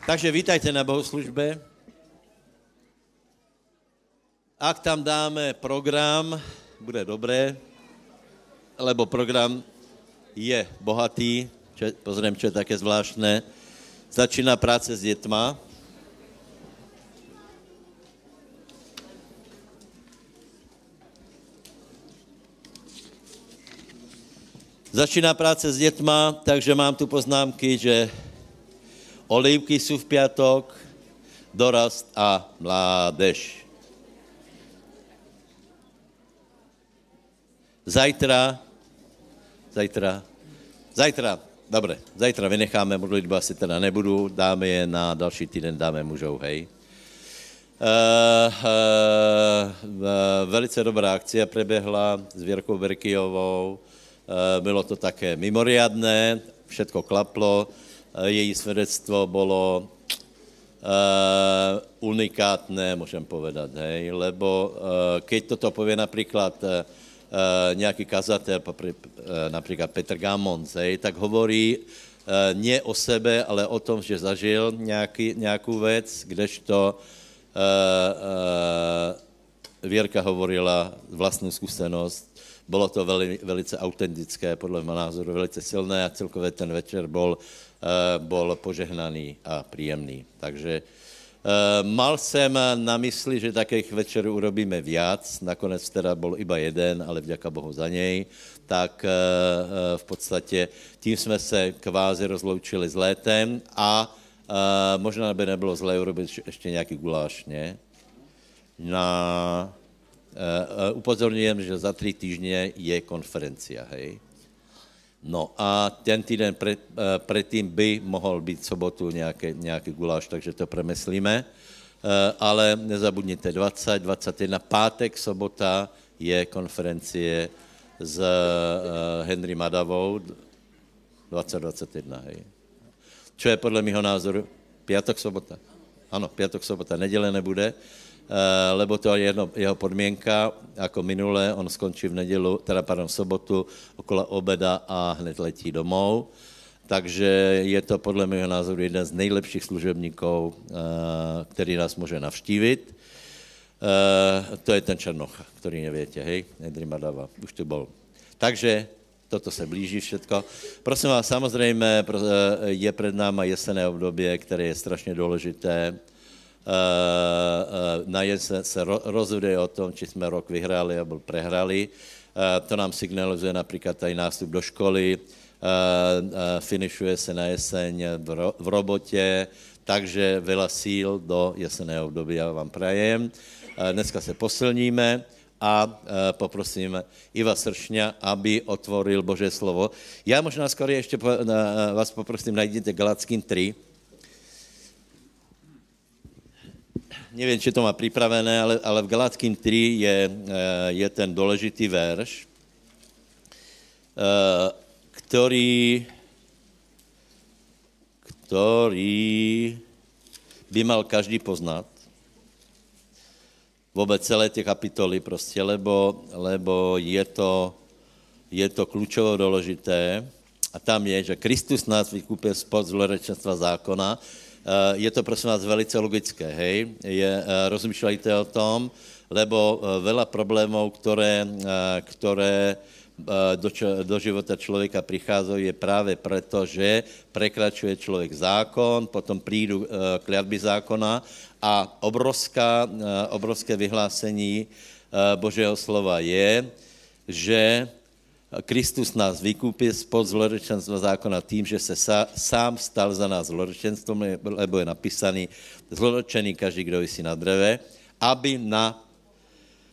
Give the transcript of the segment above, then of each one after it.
Takže vítajte na bohoslužbe. Ak tam dáme program, bude dobré, lebo program je bohatý, čo, pozriem, čo je také zvláštne. Začíná práce s dětma, Začíná práce s dětma, takže mám tu poznámky, že olivky jsou v pátek, dorast a mládež. Zajtra, zajtra, zajtra, dobré, zajtra vynecháme modlitbu, asi teda nebudu, dáme je na další týden, dáme mužou, hej. Uh, uh, uh, velice dobrá akcia preběhla s Věrkou Berkijovou, uh, bylo to také mimoriadné, všetko klaplo, její svědectvo bylo uh, unikátné, můžem povedat, hej, lebo uh, keď toto pově například uh, Uh, nějaký kazatel, uh, například Petr Gamons, hej, tak hovorí uh, ne o sebe, ale o tom, že zažil nějaký, nějakou věc, kdežto Věrka hovorila vlastní zkušenost. Bylo to veli, velice autentické, podle mého názoru velice silné a celkově ten večer byl, byl požehnaný a příjemný. Takže Uh, mal jsem na mysli, že takých večerů urobíme viac, nakonec teda byl iba jeden, ale vďaka Bohu za něj, tak uh, uh, v podstatě tím jsme se kvázi rozloučili s létem a možná by nebylo zlé urobit ještě nějaký guláš, ne? Na, upozorňujem, že za tři týdny je konferencia, hej? No a ten týden pre, eh, předtím by mohl být sobotu nějaký, nějaký guláš, takže to premyslíme. Eh, ale nezabudněte, 20, 21, pátek, sobota je konferencie s eh, Henry Madavou, 2021, hej. Čo je podle mého názoru? Piatok, sobota. Ano, piatok, sobota, neděle nebude. Eh, lebo to je jedno, jeho podmínka, jako minule, on skončí v nedělu, teda pardon, v sobotu okolo obeda a hned letí domů. Takže je to podle mého názoru jeden z nejlepších služebníků, eh, který nás může navštívit. Eh, to je ten Černocha, který nevíte, hej, Nedry Madava, už to byl. Takže toto se blíží všetko. Prosím vás, samozřejmě je před náma jesené období, které je strašně důležité. Eh, eh, na se, se rozhoduje o tom, či jsme rok vyhráli nebo prehrali. Eh, to nám signalizuje například tady nástup do školy, finišuje se na jeseň v robotě, takže veľa síl do jeseného období já vám prajem. Dneska se posilníme a poprosím Iva Sršňa, aby otvoril Bože slovo. Já možná skoro ještě vás poprosím, najděte Galackým 3, nevím, či to má připravené, ale, ale v Galackým 3 je, eh, je ten důležitý verš, eh, který, který by mal každý poznat. Vůbec celé ty kapitoly prostě, lebo, lebo je to, je to klíčovo důležité. A tam je, že Kristus nás vykupil spod zlorečenstva zákona, je to prosím vás velice logické, hej? Je, eh, rozmýšlejte o tom, lebo eh, veľa problémov, které, které do, do života člověka přicházejí, je právě proto, že prekračuje člověk zákon, potom přijdu kliatby zákona a obrovská, obrovské vyhlásení Božího slova je, že Kristus nás vykúpil spod zlorečenstva zákona tým, že se sa, sám stal za nás zlorečenstvom, lebo je napísaný zlorečený každý, kdo vysí na dreve, aby na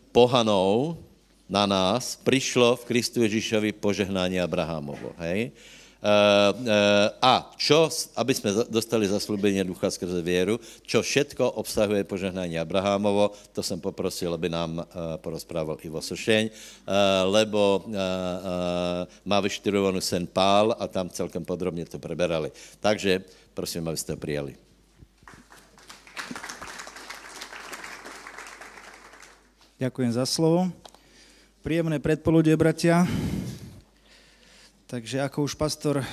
pohanou, na nás, přišlo v Kristu Ježíšovi požehnání Abrahamovo. Hej? Eh, eh, a čo, aby jsme dostali zaslubení ducha skrze věru, čo všetko obsahuje požehnání Abrahamovo, to jsem poprosil, aby nám eh, porozprával Ivo Sošeň, lebo má vyštudovanou sen Pál a tam celkem podrobně to preberali. Takže prosím, abyste to přijali. Ďakujem za slovo. Príjemné predpoludie, bratia. Takže ako už pastor uh,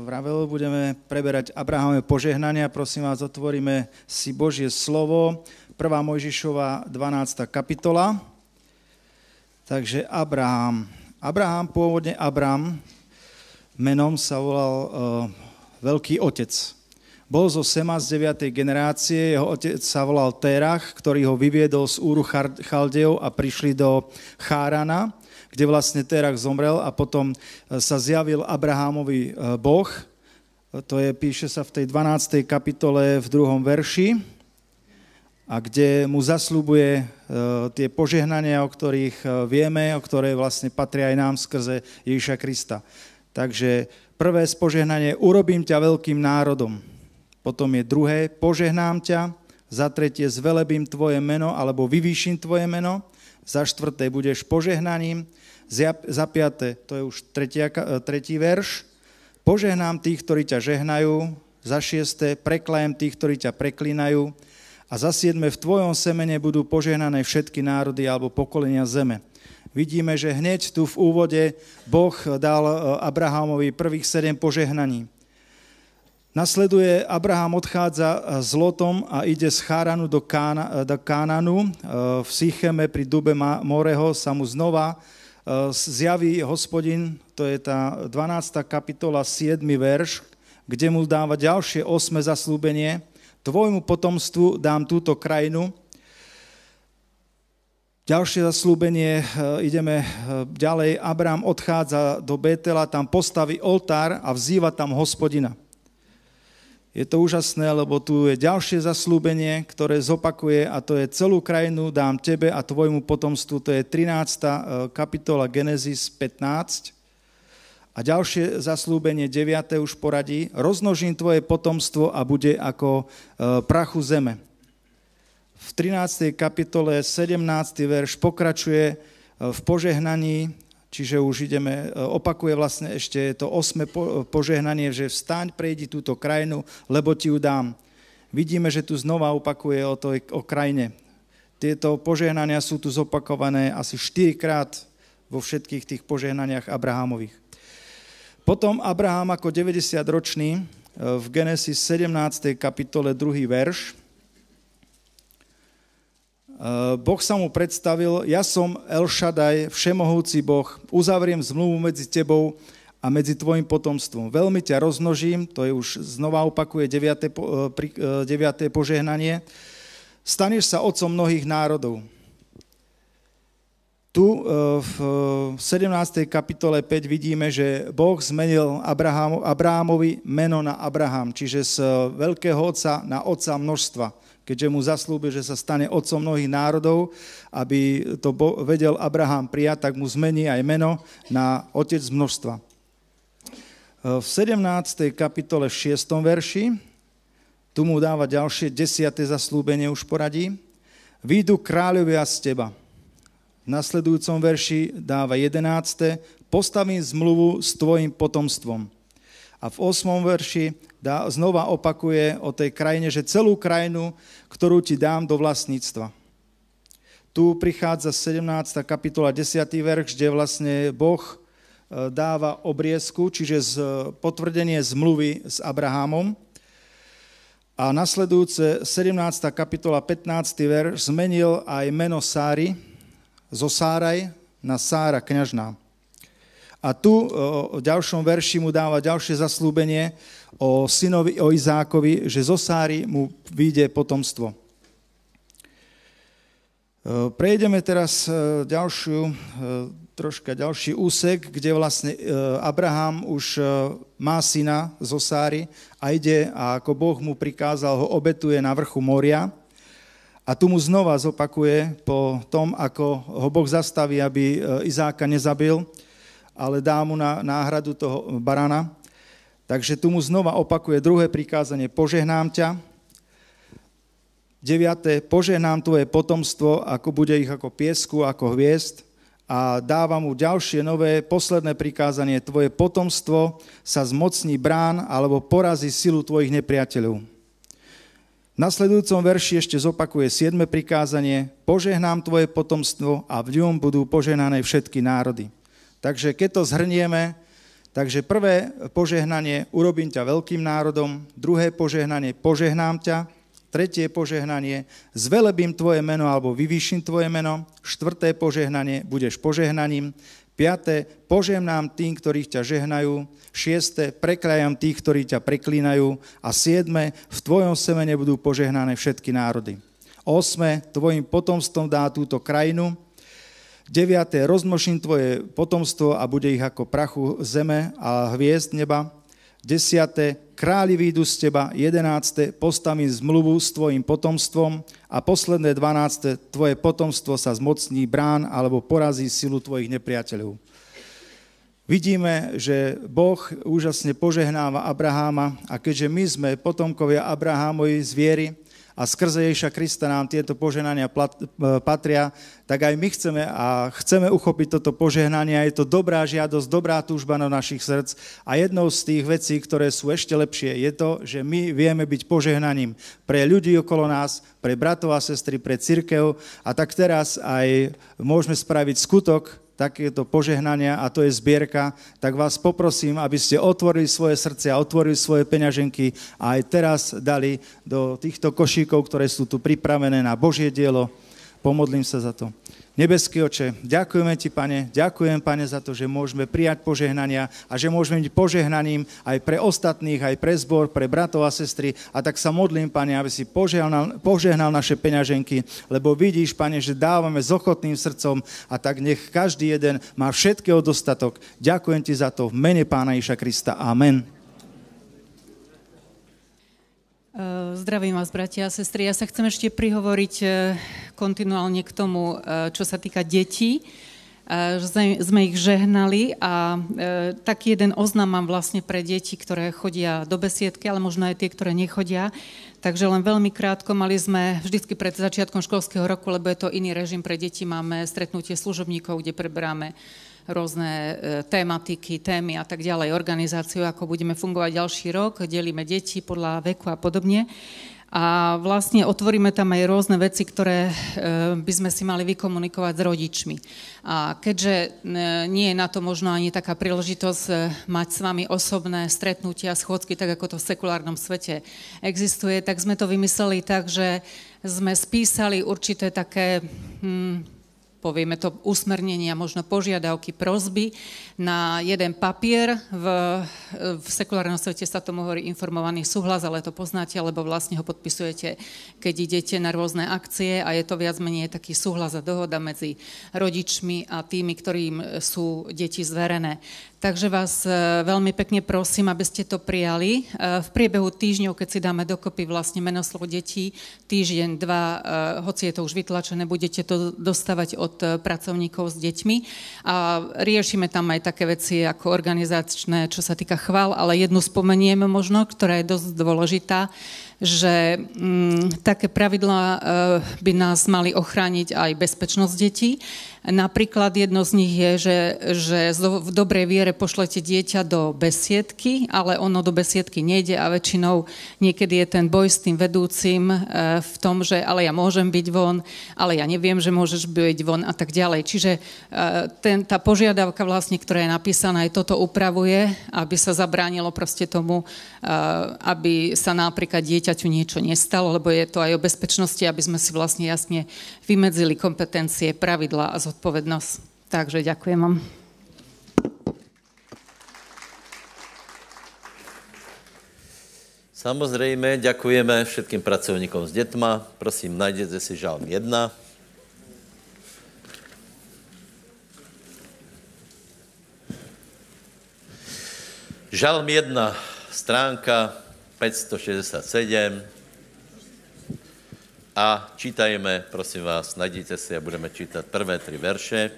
vravel, budeme preberať Abrahamové požehnania. Prosím vás, otvoríme si Božie slovo. 1. Mojžišova 12. kapitola. Takže Abraham. Abraham, pôvodne Abram, menom sa volal uh, Veľký otec. Bol zo Sema z 9. generácie, jeho otec sa volal Terach, ktorý ho vyviedol z Úru Chaldejov a prišli do Chárana kde vlastne Terach zomrel a potom e, sa zjavil Abrahámovi e, Boh. To je, píše sa v tej 12. kapitole v druhom verši a kde mu zaslúbuje e, tie požehnania, o ktorých vieme, o ktoré vlastne patria aj nám skrze Ježiša Krista. Takže prvé spožehnanie, urobím ťa veľkým národom. Potom je druhé, požehnám ťa. Za tretie, zvelebím tvoje meno, alebo vyvýšim tvoje meno. Za štvrté, budeš požehnaním. Za piaté, to je už tretia, tretí verš, požehnám tých, ktorí ťa žehnajú, za šiesté, preklajem tých, ktorí ťa preklínajú a za siedme, v tvojom semene budú požehnané všetky národy alebo pokolenia zeme. Vidíme, že hneď tu v úvode Boh dal e, Abrahamovi prvých sedem požehnaní. Nasleduje, Abraham odchádza s e, Lotom a ide z Cháranu do, Kána, do Kánanu. V Sycheme pri Dube Moreho sa mu znova Eh, zjaví hospodin, to je tá 12. kapitola, 7. verš, kde mu dáva ďalšie osme zaslúbenie. Tvojmu potomstvu dám túto krajinu. Ďalšie zaslúbenie, eh, ideme eh, ďalej. Abraham odchádza do Betela, tam postaví oltár a vzýva tam hospodina. Je to úžasné, lebo tu je ďalšie zaslúbenie, ktoré zopakuje a to je celú krajinu dám tebe a tvojmu potomstvu. To je 13. Eh, kapitola Genesis 15. A ďalšie zaslúbenie, 9. už poradí, roznožím tvoje potomstvo a bude ako eh, prachu zeme. V 13. kapitole 17. verš pokračuje eh, v požehnaní Čiže už ideme, e, opakuje vlastne ešte to osme požehnanie, že vstaň, prejdi túto krajinu, lebo ti ju dám. Vidíme, že tu znova opakuje o, to, o krajine. Tieto požehnania sú tu zopakované asi 4 krát vo všetkých tých požehnaniach Abrahamových. Potom Abraham ako 90-ročný e, v Genesis 17. kapitole 2. verš, boh sa mu predstavil, ja som El Shaddai, všemohúci Boh, uzavriem zmluvu medzi tebou a medzi tvojim potomstvom. Veľmi ťa roznožím, to je už znova opakuje 9. 9. Eh, požehnanie. Staneš sa otcom mnohých národov. Tu eh, v 17. kapitole 5 vidíme, že Boh zmenil Abrahamovi meno na Abraham, čiže z veľkého otca na otca množstva keďže mu zaslúbil, že sa stane otcom mnohých národov, aby to vedel Abraham prijať, tak mu zmení aj meno na otec z množstva. V 17. kapitole 6. verši, tu mu dáva ďalšie desiate zaslúbenie už poradí. Výjdu kráľovia z teba. V nasledujúcom verši dáva 11. Postavím zmluvu s tvojim potomstvom. A v 8. verši dá, znova opakuje o tej krajine, že celú krajinu, ktorú ti dám do vlastníctva. Tu prichádza 17. kapitola 10. verš, kde vlastne Boh e, dáva obriezku, čiže z, potvrdenie zmluvy s Abrahamom. A nasledujúce 17. kapitola 15. verš zmenil aj meno Sáry zo Sáraj na Sára kňažná. A tu v ďalšom verši mu dáva ďalšie zaslúbenie o synovi, o Izákovi, že zo Sáry mu vyjde potomstvo. Prejdeme teraz ďalšiu, troška ďalší úsek, kde vlastne Abraham už má syna zo Sáry a ide a ako Boh mu prikázal, ho obetuje na vrchu moria. A tu mu znova zopakuje po tom, ako ho Boh zastaví, aby Izáka nezabil, ale dá mu na náhradu toho barana. Takže tu mu znova opakuje druhé prikázanie, požehnám ťa. Deviaté, požehnám tvoje potomstvo, ako bude ich ako piesku, ako hviezd. A dáva mu ďalšie nové, posledné prikázanie, tvoje potomstvo sa zmocní brán alebo porazí silu tvojich nepriateľov. V nasledujúcom verši ešte zopakuje siedme prikázanie, požehnám tvoje potomstvo a v ňom budú požehnané všetky národy. Takže keď to zhrnieme, Takže prvé požehnanie, urobím ťa veľkým národom, druhé požehnanie, požehnám ťa, tretie požehnanie, zvelebím tvoje meno alebo vyvýšim tvoje meno, štvrté požehnanie, budeš požehnaním, piaté, požehnám tým, ktorých ťa žehnajú, šiesté, prekrajam tých, ktorí ťa preklínajú a siedme, v tvojom semene budú požehnané všetky národy. Osme, tvojim potomstvom dá túto krajinu, 9. rozmnožím tvoje potomstvo a bude ich ako prachu zeme a hviezd neba. 10. Králi výjdu z teba. 11. Postavím zmluvu s tvojim potomstvom. A posledné 12. Tvoje potomstvo sa zmocní brán alebo porazí silu tvojich nepriateľov. Vidíme, že Boh úžasne požehnáva Abraháma a keďže my sme potomkovia Abrahámovi z viery, a skrze Ježiša Krista nám tieto požehnania e, patria, tak aj my chceme a chceme uchopiť toto požehnanie je to dobrá žiadosť, dobrá túžba na našich srdc. A jednou z tých vecí, ktoré sú ešte lepšie, je to, že my vieme byť požehnaním pre ľudí okolo nás, pre bratov a sestry, pre církev a tak teraz aj môžeme spraviť skutok, takéto požehnania a to je zbierka, tak vás poprosím, aby ste otvorili svoje srdce a otvorili svoje peňaženky a aj teraz dali do týchto košíkov, ktoré sú tu pripravené na Božie dielo. Pomodlím sa za to. Nebeský oče, ďakujeme ti, pane, ďakujem, pane, za to, že môžeme prijať požehnania a že môžeme byť požehnaním aj pre ostatných, aj pre zbor, pre bratov a sestry. A tak sa modlím, pane, aby si požehnal, požehnal naše peňaženky, lebo vidíš, pane, že dávame s ochotným srdcom a tak nech každý jeden má všetkého dostatok. Ďakujem ti za to v mene Pána Iša Krista. Amen. Zdravím vás, bratia a sestry. Ja sa chcem ešte prihovoriť eh, kontinuálne k tomu, eh, čo sa týka detí. Sme ich žehnali a taký jeden oznam mám vlastne pre deti, ktoré chodia do besiedky, ale možno aj tie, ktoré nechodia. Takže len veľmi krátko, mali sme vždycky pred začiatkom školského roku, lebo je to iný režim pre deti, máme stretnutie služobníkov, kde preberáme rôzne e, tématiky, témy a tak ďalej, organizáciu, ako budeme fungovať ďalší rok, delíme deti podľa veku a podobne. A vlastne otvoríme tam aj rôzne veci, ktoré e, by sme si mali vykomunikovať s rodičmi. A keďže e, nie je na to možno ani taká príležitosť mať s vami osobné stretnutia, schôdzky, tak ako to v sekulárnom svete existuje, tak sme to vymysleli tak, že sme spísali určité také hm, povieme to, usmernenia, možno požiadavky, prozby na jeden papier. V, v sekulárnom svete sa tomu hovorí informovaný súhlas, ale to poznáte, lebo vlastne ho podpisujete, keď idete na rôzne akcie a je to viac menej taký súhlas a dohoda medzi rodičmi a tými, ktorým sú deti zverené. Takže vás e, veľmi pekne prosím, aby ste to prijali. E, v priebehu týždňov, keď si dáme dokopy vlastne menoslov detí, týždeň, dva, e, hoci je to už vytlačené, budete to dostávať od pracovníkov s deťmi. A riešime tam aj také veci ako organizačné, čo sa týka chval, ale jednu spomeniem možno, ktorá je dosť dôležitá že mm, také pravidlá e, by nás mali ochrániť aj bezpečnosť detí. Napríklad jedno z nich je, že, že v dobrej viere pošlete dieťa do besiedky, ale ono do besiedky nejde a väčšinou niekedy je ten boj s tým vedúcim e, v tom, že ale ja môžem byť von, ale ja neviem, že môžeš byť von a tak ďalej. Čiže e, ten, tá požiadavka vlastne, ktorá je napísaná, aj toto upravuje, aby sa zabránilo proste tomu, aby sa napríklad dieťa dieťaťu niečo nestalo, lebo je to aj o bezpečnosti, aby sme si vlastne jasne vymedzili kompetencie, pravidla a zodpovednosť. Takže ďakujem vám. Samozrejme, ďakujeme všetkým pracovníkom s detma. Prosím, najdete si žalm 1. Žalm 1, stránka 567 a čítajme, prosím vás, najděte si a budeme čítat prvé tři verše.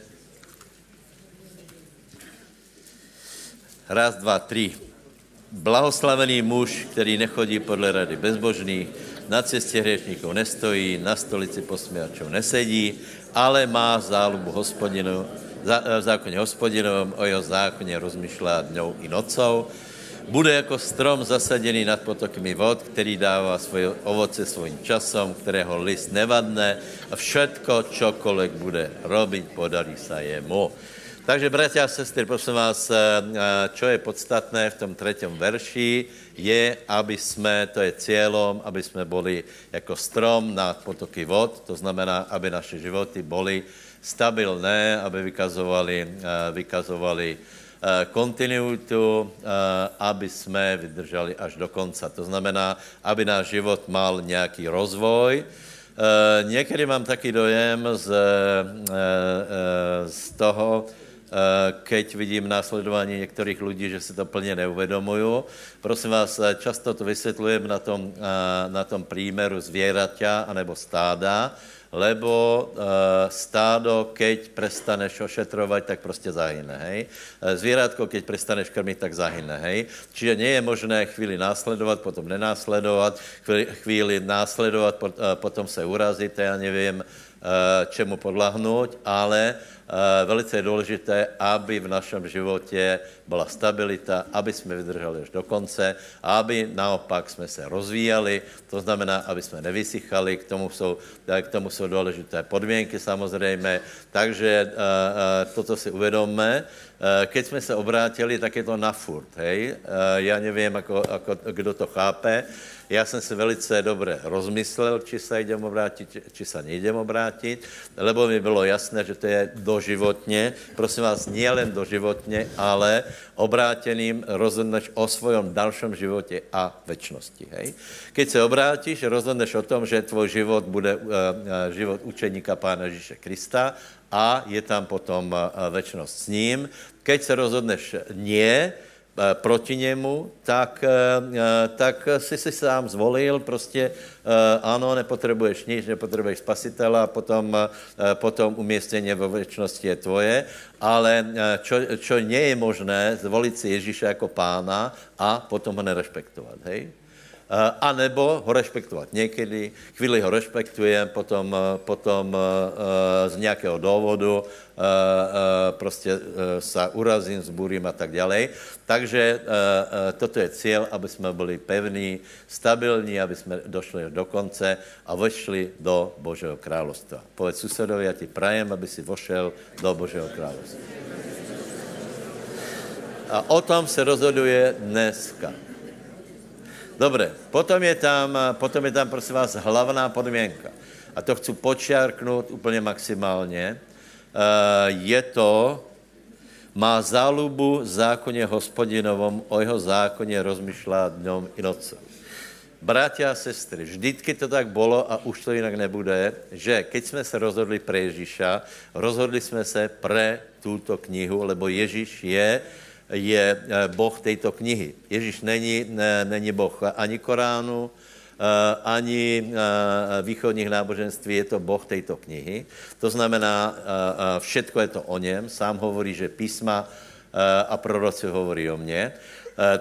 Raz, dva, tři. Blahoslavený muž, který nechodí podle rady bezbožných, na cestě hřešníků nestojí, na stolici posměvačů nesedí, ale má zálubu hospodinu, v zákoně hospodinovém, o jeho zákoně rozmýšlá dňou i nocou bude jako strom zasaděný nad potokami vod, který dává svoje ovoce svým časom, kterého list nevadne a všetko, čokoliv bude robit, podarí se jemu. Takže, bratia a sestry, prosím vás, čo je podstatné v tom třetím verši, je, aby jsme, to je cílom, aby jsme byli jako strom na potoky vod, to znamená, aby naše životy byly stabilné, aby vykazovali, vykazovali kontinuitu, aby jsme vydrželi až do konca. To znamená, aby náš život mal nějaký rozvoj, někdy mám taky dojem z, z toho, Eh, keď vidím následování některých lidí, že si to plně neuvědomují. Prosím vás, eh, často to vysvětlujem na tom, eh, na tom příměru zvěraťa anebo stáda, lebo stádo, keď prestaneš ošetrovat, tak prostě zahyne, hej. Zvířátko, keď prestaneš krmit, tak zahyne, hej. Čiže nie je možné chvíli následovat, potom nenásledovat, chvíli, chvíli následovat, potom se urazit, já nevím, čemu podlahnout, ale Eh, velice je důležité, aby v našem životě byla stabilita, aby jsme vydrželi až do konce, aby naopak jsme se rozvíjali, to znamená, aby jsme nevysychali, k tomu jsou, eh, k tomu jsou důležité podmínky samozřejmě, takže eh, toto si uvědomme. Keď jsme se obrátili, tak je to na furt, hej? Já nevím, jako, jako, kdo to chápe, já jsem se velice dobře rozmyslel, či se jdem obrátit, či se nejdem obrátit, lebo mi bylo jasné, že to je doživotně. Prosím vás, nielen doživotně, ale obráteným rozhodneš o svojom dalším životě a večnosti. Hej? Keď se obrátíš, rozhodneš o tom, že tvůj život bude uh, uh, život učeníka Pána Ježíše Krista a je tam potom uh, večnost s ním. Keď se rozhodneš nie, Eh, proti němu, tak, eh, eh, tak si si sám zvolil, prostě ano, nepotřebuješ nic, nepotřebuješ spasitela, potom, potom umístění ve věčnosti je tvoje, ale čo, čo nie je možné, zvolit si Ježíše jako pána a potom ho nerespektovat, hej? A nebo ho respektovat někdy, chvíli ho respektujem, potom, potom z nějakého důvodu prostě sa urazím, zburím a tak dále. Takže toto je cíl, aby jsme byli pevní, stabilní, aby jsme došli do konce a vešli do Božího královstva. Povedz susedovi, já ti prajem, aby si vošel do Božího královstva. A o tom se rozhoduje dneska. Dobře, potom je tam, potom je tam, prosím vás, hlavná podmínka. A to chci počiarknout úplně maximálně. Eh, je to, má zálubu zákoně hospodinovom, o jeho zákoně rozmýšlá dňom i nocem. Bratia a sestry, vždycky to tak bylo a už to jinak nebude, že keď jsme se rozhodli pre Ježíša, rozhodli jsme se pre tuto knihu, lebo Ježíš je je eh, Boh této knihy. Ježíš není, ne, není Boh ani Koránu, eh, ani eh, východních náboženství, je to Boh této knihy. To znamená, všetko je to o něm. Sám hovorí, že písma a proroci hovorí o mně.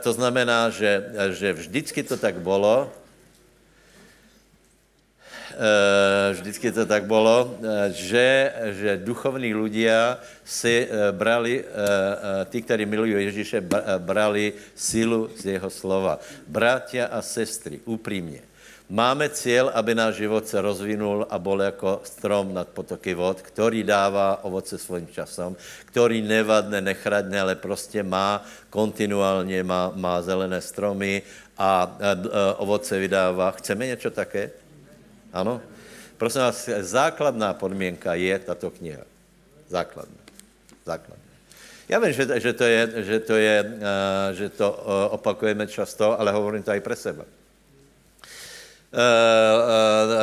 To znamená, že, že vždycky to tak bylo, Eh, vždycky to tak bylo, eh, že, že duchovní ľudia si eh, brali, tí, kteří milují Ježíše, brali sílu z jeho slova. Bratia a sestry, upřímně, Máme cíl, aby náš život se rozvinul a byl jako strom nad potoky vod, který dává ovoce svým časom, který nevadne, nechradne, ale prostě má kontinuálně, má, má zelené stromy a, a, a ovoce vydává. Chceme něco také? Ano? Prosím vás, základná podmínka je tato kniha. Základná. Základná. Já vím, že, že to je, že to, je, uh, že to uh, opakujeme často, ale hovorím to i pre sebe. Eh,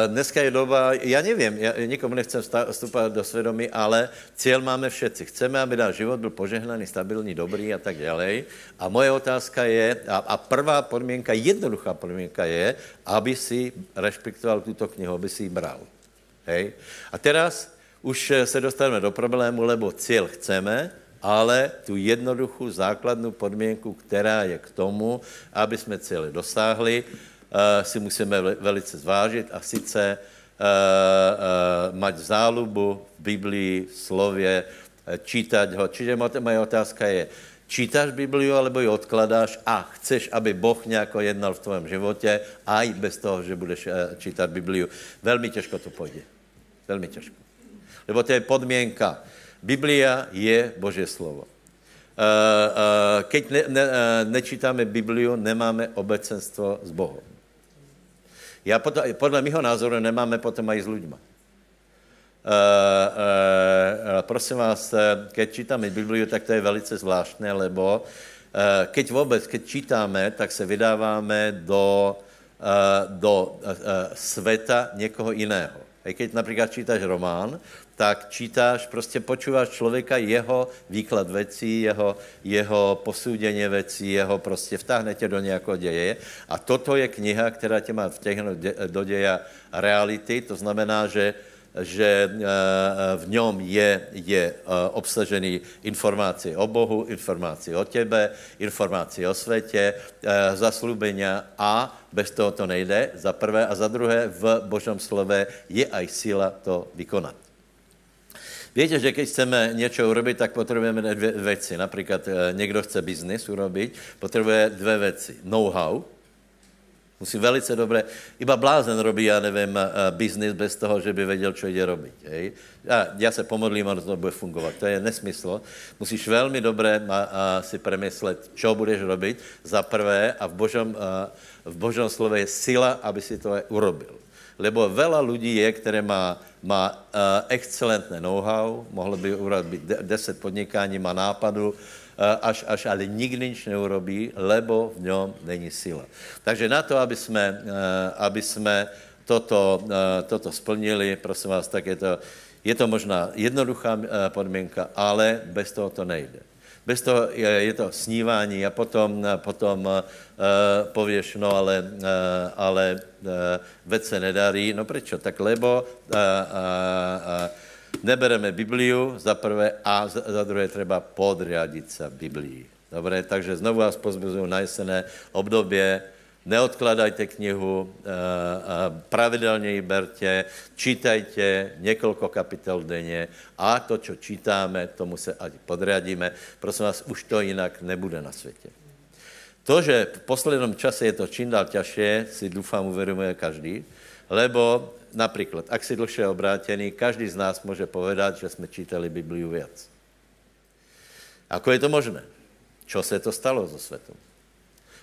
eh, dneska je doba, já nevím, já nikomu nechcem vstupovat do svědomí, ale cíl máme všetci. Chceme, aby náš život byl požehnaný, stabilní, dobrý a tak dále. A moje otázka je, a, a prvá podmínka, jednoduchá podmínka je, aby si respektoval tuto knihu, aby si ji bral. Hej? A teraz už se dostaneme do problému, lebo cíl chceme, ale tu jednoduchou základnou podmínku, která je k tomu, aby jsme cíle dosáhli, si musíme velice zvážit a sice uh, uh, mať zálubu v Biblii, v slově, čítať ho. Čiže moje otázka je, čítáš Bibliu, alebo ji odkladáš a chceš, aby Boh nějako jednal v tvém životě, a i bez toho, že budeš čítat Bibliu. Velmi těžko to půjde. Velmi těžko. Lebo to je podmínka. Biblia je Božie slovo. Keď ne, ne, nečítáme Bibliu, nemáme obecenstvo s Bohem. Já potom, podle mého názoru nemáme potom i s lidmi. Uh, uh, prosím vás, keď čítáme Bibliu, tak to je velice zvláštné, lebo uh, keď vůbec, keď čítáme, tak se vydáváme do, uh, do uh, světa někoho jiného. Hej, keď například čítáš román, tak čítáš, prostě počíváš člověka, jeho výklad věcí, jeho, jeho posoudění věcí, jeho prostě vtáhne tě do nějakého děje. A toto je kniha, která tě má vtěhnout do děja reality, to znamená, že že eh, v něm je, je eh, obsažený informace o Bohu, informace o tebe, informace o světě, eh, zaslubenia a bez toho to nejde, za prvé. A za druhé, v Božom slove je aj síla to vykonat. Víte, že když chceme něco urobit, tak potřebujeme dvě věci. Například někdo chce biznis urobit, potřebuje dvě věci. Know-how, Musí velice dobře, iba blázen robí, já nevím, eh, biznis bez toho, že by věděl, co jde robit. Hej? Já, já se pomodlím a to bude fungovat. To je nesmysl. Musíš velmi dobře si premyslet, co budeš robit za prvé a v Božom, v Božom slove je sila, aby si to urobil. Lebo veľa lidí je, které má, má excelentné know-how, mohlo by urobit 10 podnikání, má nápadu, Eh, až, až ale nikdy nic neurobí, lebo v něm není sila. Takže na to, aby jsme, eh, aby jsme toto, toto splnili, prosím vás, tak je to, je to možná jednoduchá podmínka, ale bez toho to nejde. Bez toho je, je to snívání a potom, potom uh, pověš, no ale, uh, ale uh, vec se nedarí. No proč? Tak lebo uh, uh, uh, nebereme Bibliu za prvé a za, za druhé třeba podriadit se Biblii. Dobré, takže znovu vás pozbuzuju na jesené obdobě, neodkladajte knihu, eh, eh, pravidelně ji berte, čítajte několik kapitol denně a to, co čítáme, tomu se ať podriadíme. Prosím vás, už to jinak nebude na světě. To, že v posledním čase je to čím dál těžší, si doufám uvědomuje každý, lebo například, ak si dlhšie obrátený, každý z nás může povedat, že jsme čítali Bibliu viac. Ako je to možné? Čo se to stalo so světem?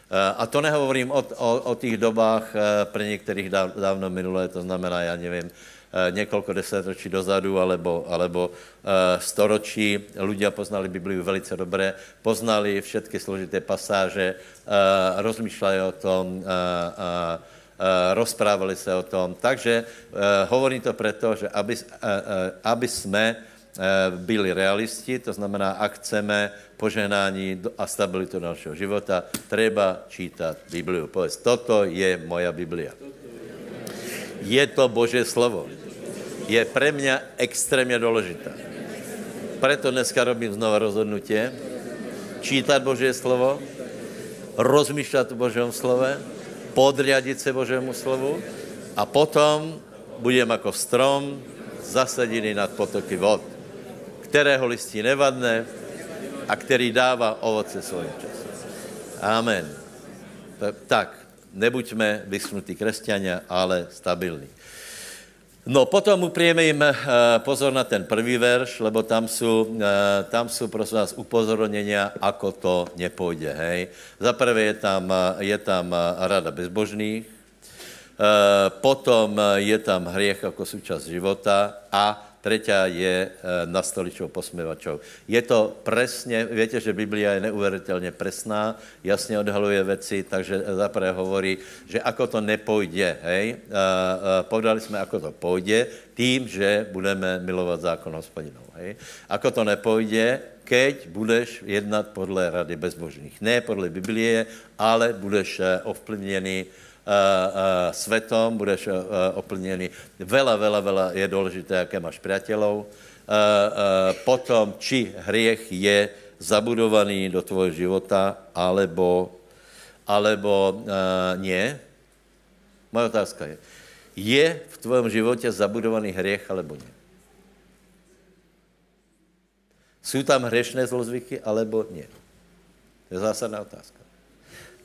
Eh, a to nehovorím o, o, o těch dobách eh, pro některých dávno minulé, to znamená, já nevím, eh, několik desetiletí dozadu, alebo, alebo storočí. Ľudia poznali Bibliu velice dobře, poznali všechny složité pasáže, rozmýšleli o tom, rozprávali se o tom. Takže hovorím to proto, že aby, aby jsme byli realisti, to znamená, ak chceme požehnání a stabilitu našeho života, treba čítat Bibliu. Povedz, toto je moja Biblia. Je to Boží slovo. Je pre mě extrémně důležité. Proto dneska robím znova rozhodnutie. Čítat Boží slovo, rozmýšlet o Božím slove, podriadit se Božému slovu a potom budeme jako strom zasaděný nad potoky vod, kterého listí nevadne a který dává ovoce svým časem. Amen. Tak, nebuďme vyschnutí křesťania, ale stabilní. No, potom uprieme jim eh, pozor na ten prvý verš, lebo tam jsou, eh, tam jsou prosím vás upozorněnia, ako to nepůjde, hej. Za prvé je tam, eh, je tam rada bezbožných, potom je tam hriech jako součást života a Třetí je eh, nastoličou posměvačou. Je to přesně, víte, že Biblia je neuvěřitelně presná, jasně odhaluje věci, takže zaprvé hovorí, že ako to nepojde, hej, povedali jsme, ako to pojde, tím, že budeme milovat zákon hospodinou, hej. Ako to nepojde, keď budeš jednat podle rady bezbožných. Ne podle Biblie, ale budeš eh, ovplyvněný svetom, budeš uh, oplněný. Vela, vela, vela je důležité, jaké máš přátelů. Potom, či hriech je zabudovaný do tvojho života, alebo, alebo nie. Moje otázka je, je v tvém životě zabudovaný hriech, alebo nie? Jsou tam hřešné zlozvyky, alebo nie? To je zásadná otázka.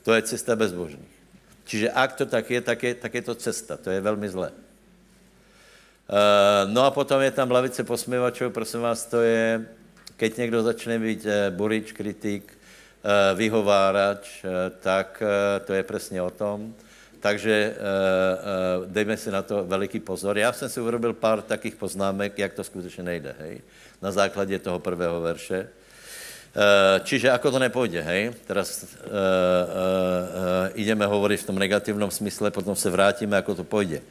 To je cesta bezbožných. Čiže ak to tak je, tak je, tak je to cesta. To je velmi zlé. no a potom je tam lavice posměvačů, prosím vás, to je, keď někdo začne být burič, kritik, vyhovárač, tak to je přesně o tom. Takže dejme si na to veliký pozor. Já jsem si urobil pár takých poznámek, jak to skutečně nejde, hej? Na základě toho prvého verše. Eh, čiže ako to nepůjde, hej? Teraz uh, uh, uh, ideme hovoriť v tom negatívnom smysle, potom se vrátíme, ako to půjde. Uh,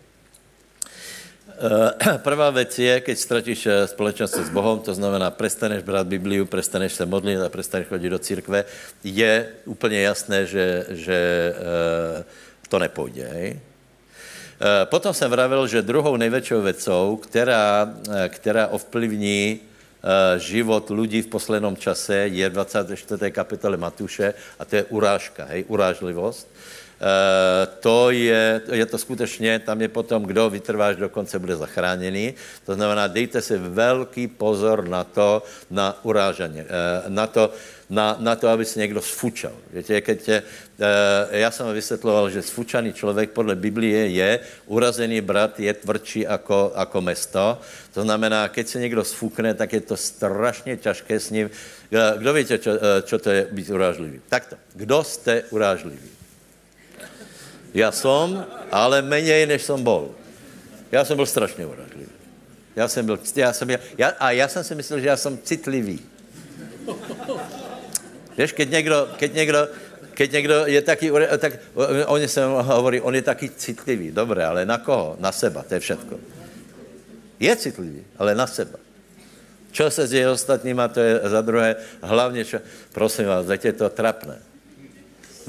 prvá věc je, keď ztratíš společnost s Bohem, to znamená, prestaneš brát Bibliu, prestaneš se modlit a prestaneš chodit do církve, je úplně jasné, že, že uh, to nepůjde. Hej? Potom jsem vravil, že druhou největšou věcou, která, která ovplyvní život lidí v posledním čase je v 24. kapitole Matuše a to je urážka, hej, urážlivost. Uh, to je, je to skutečně, tam je potom, kdo vytrváš do konce, bude zachráněný. To znamená, dejte si velký pozor na to, na urážaně, uh, na to, na, na to, aby si někdo sfučal. Víte, keď e, já jsem vysvětloval, že sfučaný člověk podle Biblie je, urazený brat je tvrdší jako, jako mesto. To znamená, keď se někdo sfukne, tak je to strašně těžké s ním. Kdo víte, čo, čo to je být urážlivý? Takto. Kdo jste urážlivý? Já jsem, ale méně, než jsem byl. Já jsem byl strašně urážlivý. Já jsem byl, já jsem, já, a já jsem si myslel, že já jsem citlivý. Víš, keď někdo, keď někdo, keď někdo je taky, tak oni se hovorí, on je taky citlivý. Dobré, ale na koho? Na seba, to je všetko. Je citlivý, ale na seba. Čo se děje ostatníma, to je za druhé. Hlavně, čo, prosím vás, veď je to trapné.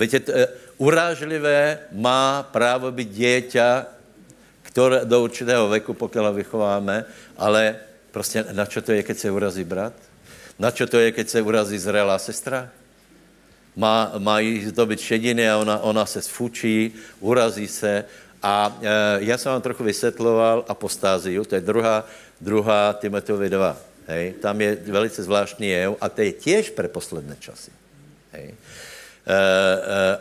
Je to, uh, urážlivé má právo být dieťa, které do určitého veku, pokud ho vychováme, ale prostě na čo to je, keď se urazí brat? Na čo to je, keď se urazí zrelá sestra? Má, má jí zdobit šediny a ona, ona se sfučí, urazí se. A e, já jsem vám trochu vysvětloval apostáziu, to je druhá, druhá Timoteovi 2. Hej. Tam je velice zvláštní jev a to je těž pre posledné časy. Hej. E, e,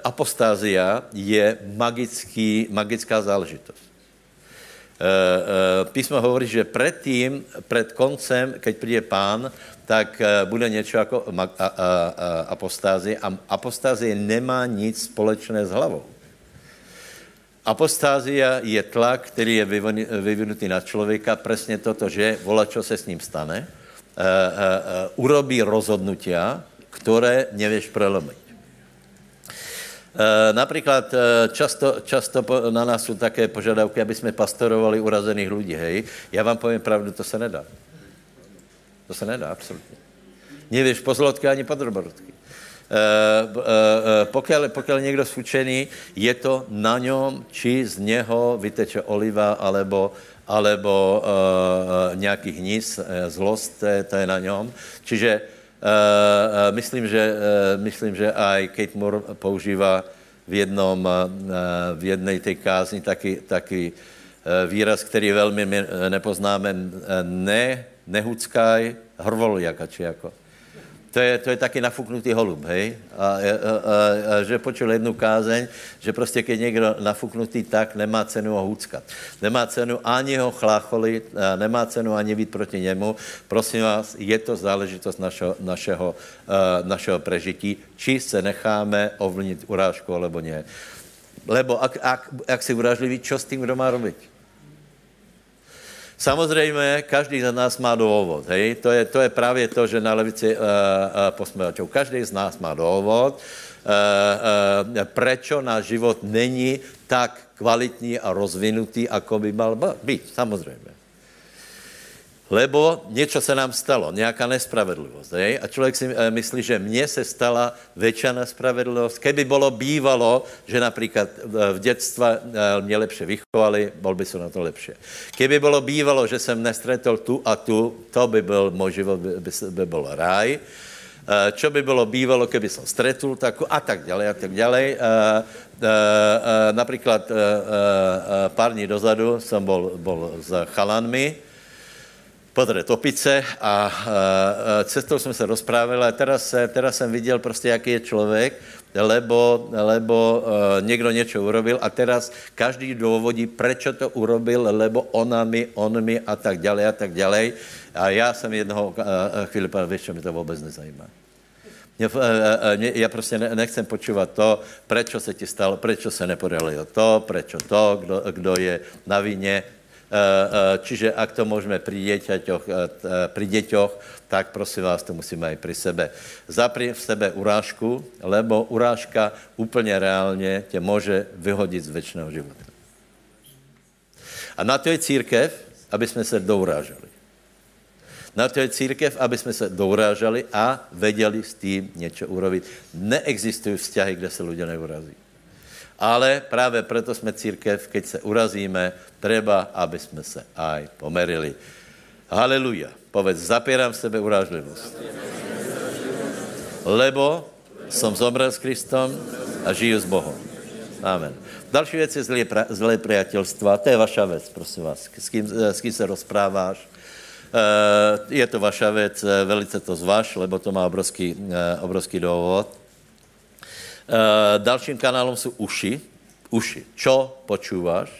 apostázia je magický, magická záležitost. E, e, písmo hovorí, že předtím, před koncem, keď přijde pán, tak eh, bude něco jako apostázie a apostázie nemá nic společné s hlavou. Apostázia je tlak, který je vyvinutý na člověka, přesně toto, že vola, čo se s ním stane, uh, uh, urobí rozhodnutia, které nevěš prelomit. Například často, často na nás jsou také požadavky, aby jsme pastorovali urazených lidí, hej. Já vám povím pravdu, to se nedá. To se nedá, absolutně. Nevíš pozlotky ani podrobrodky. Uh, uh, uh, pokud, pokud někdo sfučený, je to na něm, či z něho vyteče oliva, alebo, alebo uh, nějaký hnis, uh, zlost, to je, to je na něm. Čiže uh, myslím, že, uh, myslím, že aj Kate Moore používá v jednom, v jednej té kázni taky, taky výraz, který velmi nepoznáme, ne nehuckaj, hrvolijaka, či jako. To je, to je taky nafuknutý holub, hej? A, a, a, a že počul jednu kázeň, že prostě keď někdo nafuknutý tak, nemá cenu ho huckat. Nemá cenu ani ho chlácholit, nemá cenu ani být proti němu. Prosím vás, je to záležitost našeho, našeho, uh, našeho prežití, či se necháme ovlnit urážku, alebo ne. Lebo ak, ak, ak si urážlivý, čo s tím kdo má robiť? Samozřejmě každý z nás má důvod. Hej? To, je, to je právě to, že na levici uh, uh, posměvačů. Každý z nás má důvod, uh, uh, prečo náš život není tak kvalitní a rozvinutý, jako by mal být. Samozřejmě. Lebo něco se nám stalo, nějaká nespravedlivost. Hej? A člověk si e, myslí, že mně se stala větší nespravedlivost. Keby bylo bývalo, že například v dětstve e, mě lepše vychovali, bol by se na to lepší. Keby bylo bývalo, že jsem nestretol tu a tu, to by byl, můj život by, by, by byl ráj. Čo by bylo bývalo, keby som stretl tak, a tak ďalej, a tak ďalej. Například pár dní dozadu jsem bol, bol s chalanmi, podre topice a cestou jsme se rozprávili a teraz, teraz jsem viděl prostě, jaký je člověk, lebo, lebo uh, někdo něco urobil a teraz každý důvodí, proč to urobil, lebo ona mi, on mi a tak dále a tak dále. A já jsem jednoho chvíli povedal, víš, mi to vůbec nezajímá. Já, prostě nechcem počívat to, proč se ti stalo, proč se nepodarilo to, proč to, kdo, kdo je na vině. Eh, eh, čiže ak to můžeme pri děťoch, eh, pri děťoch, tak prosím vás, to musíme i pri sebe. Zapri v sebe urážku, lebo urážka úplně reálně tě může vyhodit z věčného života. A na to je církev, aby jsme se dourážali. Na to je církev, aby jsme se dourážali a věděli s tím něco urobit. Neexistují vzťahy, kde se lidé neurazí. Ale právě proto jsme církev, keď se urazíme, treba, aby jsme se aj pomerili. Haleluja. Povedz, zapírám sebe urážlivost. Lebo jsem zomrel s Kristom a žiju s Bohem. Amen. Další věc je zlé, zlé přátelstva. To je vaša věc, prosím vás. S kým, s kým se rozpráváš? Eh, je to vaša věc, eh, velice to zvaž, lebo to má obrovský, eh, obrovský důvod. Dalším kanálem jsou uši. Uši. Čo počúváš?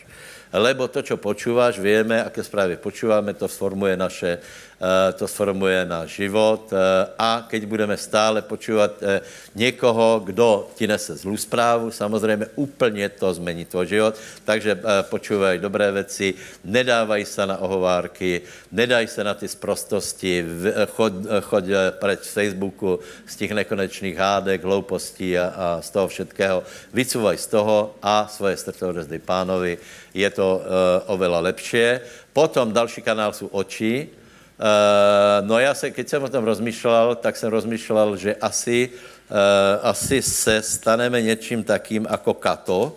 Lebo to, čo počúváš, vieme, aké správy počúváme, to formuje naše Eh, to sformuje náš život. Eh, a keď budeme stále počívat eh, někoho, kdo ti nese zlou zprávu, samozřejmě úplně to změní tvůj život, takže počívají dobré věci, nedávají se na ohovárky, nedají se na ty sprostosti, chod, chod preč z Facebooku, z těch nekonečných hádek, hloupostí a, a z toho všetkého, vycúvaj z toho a svoje srdce odezdej pánovi, je to uh, oveľa lepšie. Potom další kanál jsou oči, Uh, no já se, keď jsem o tom rozmýšlel, tak jsem rozmýšlel, že asi, uh, asi se staneme něčím takým jako Kato.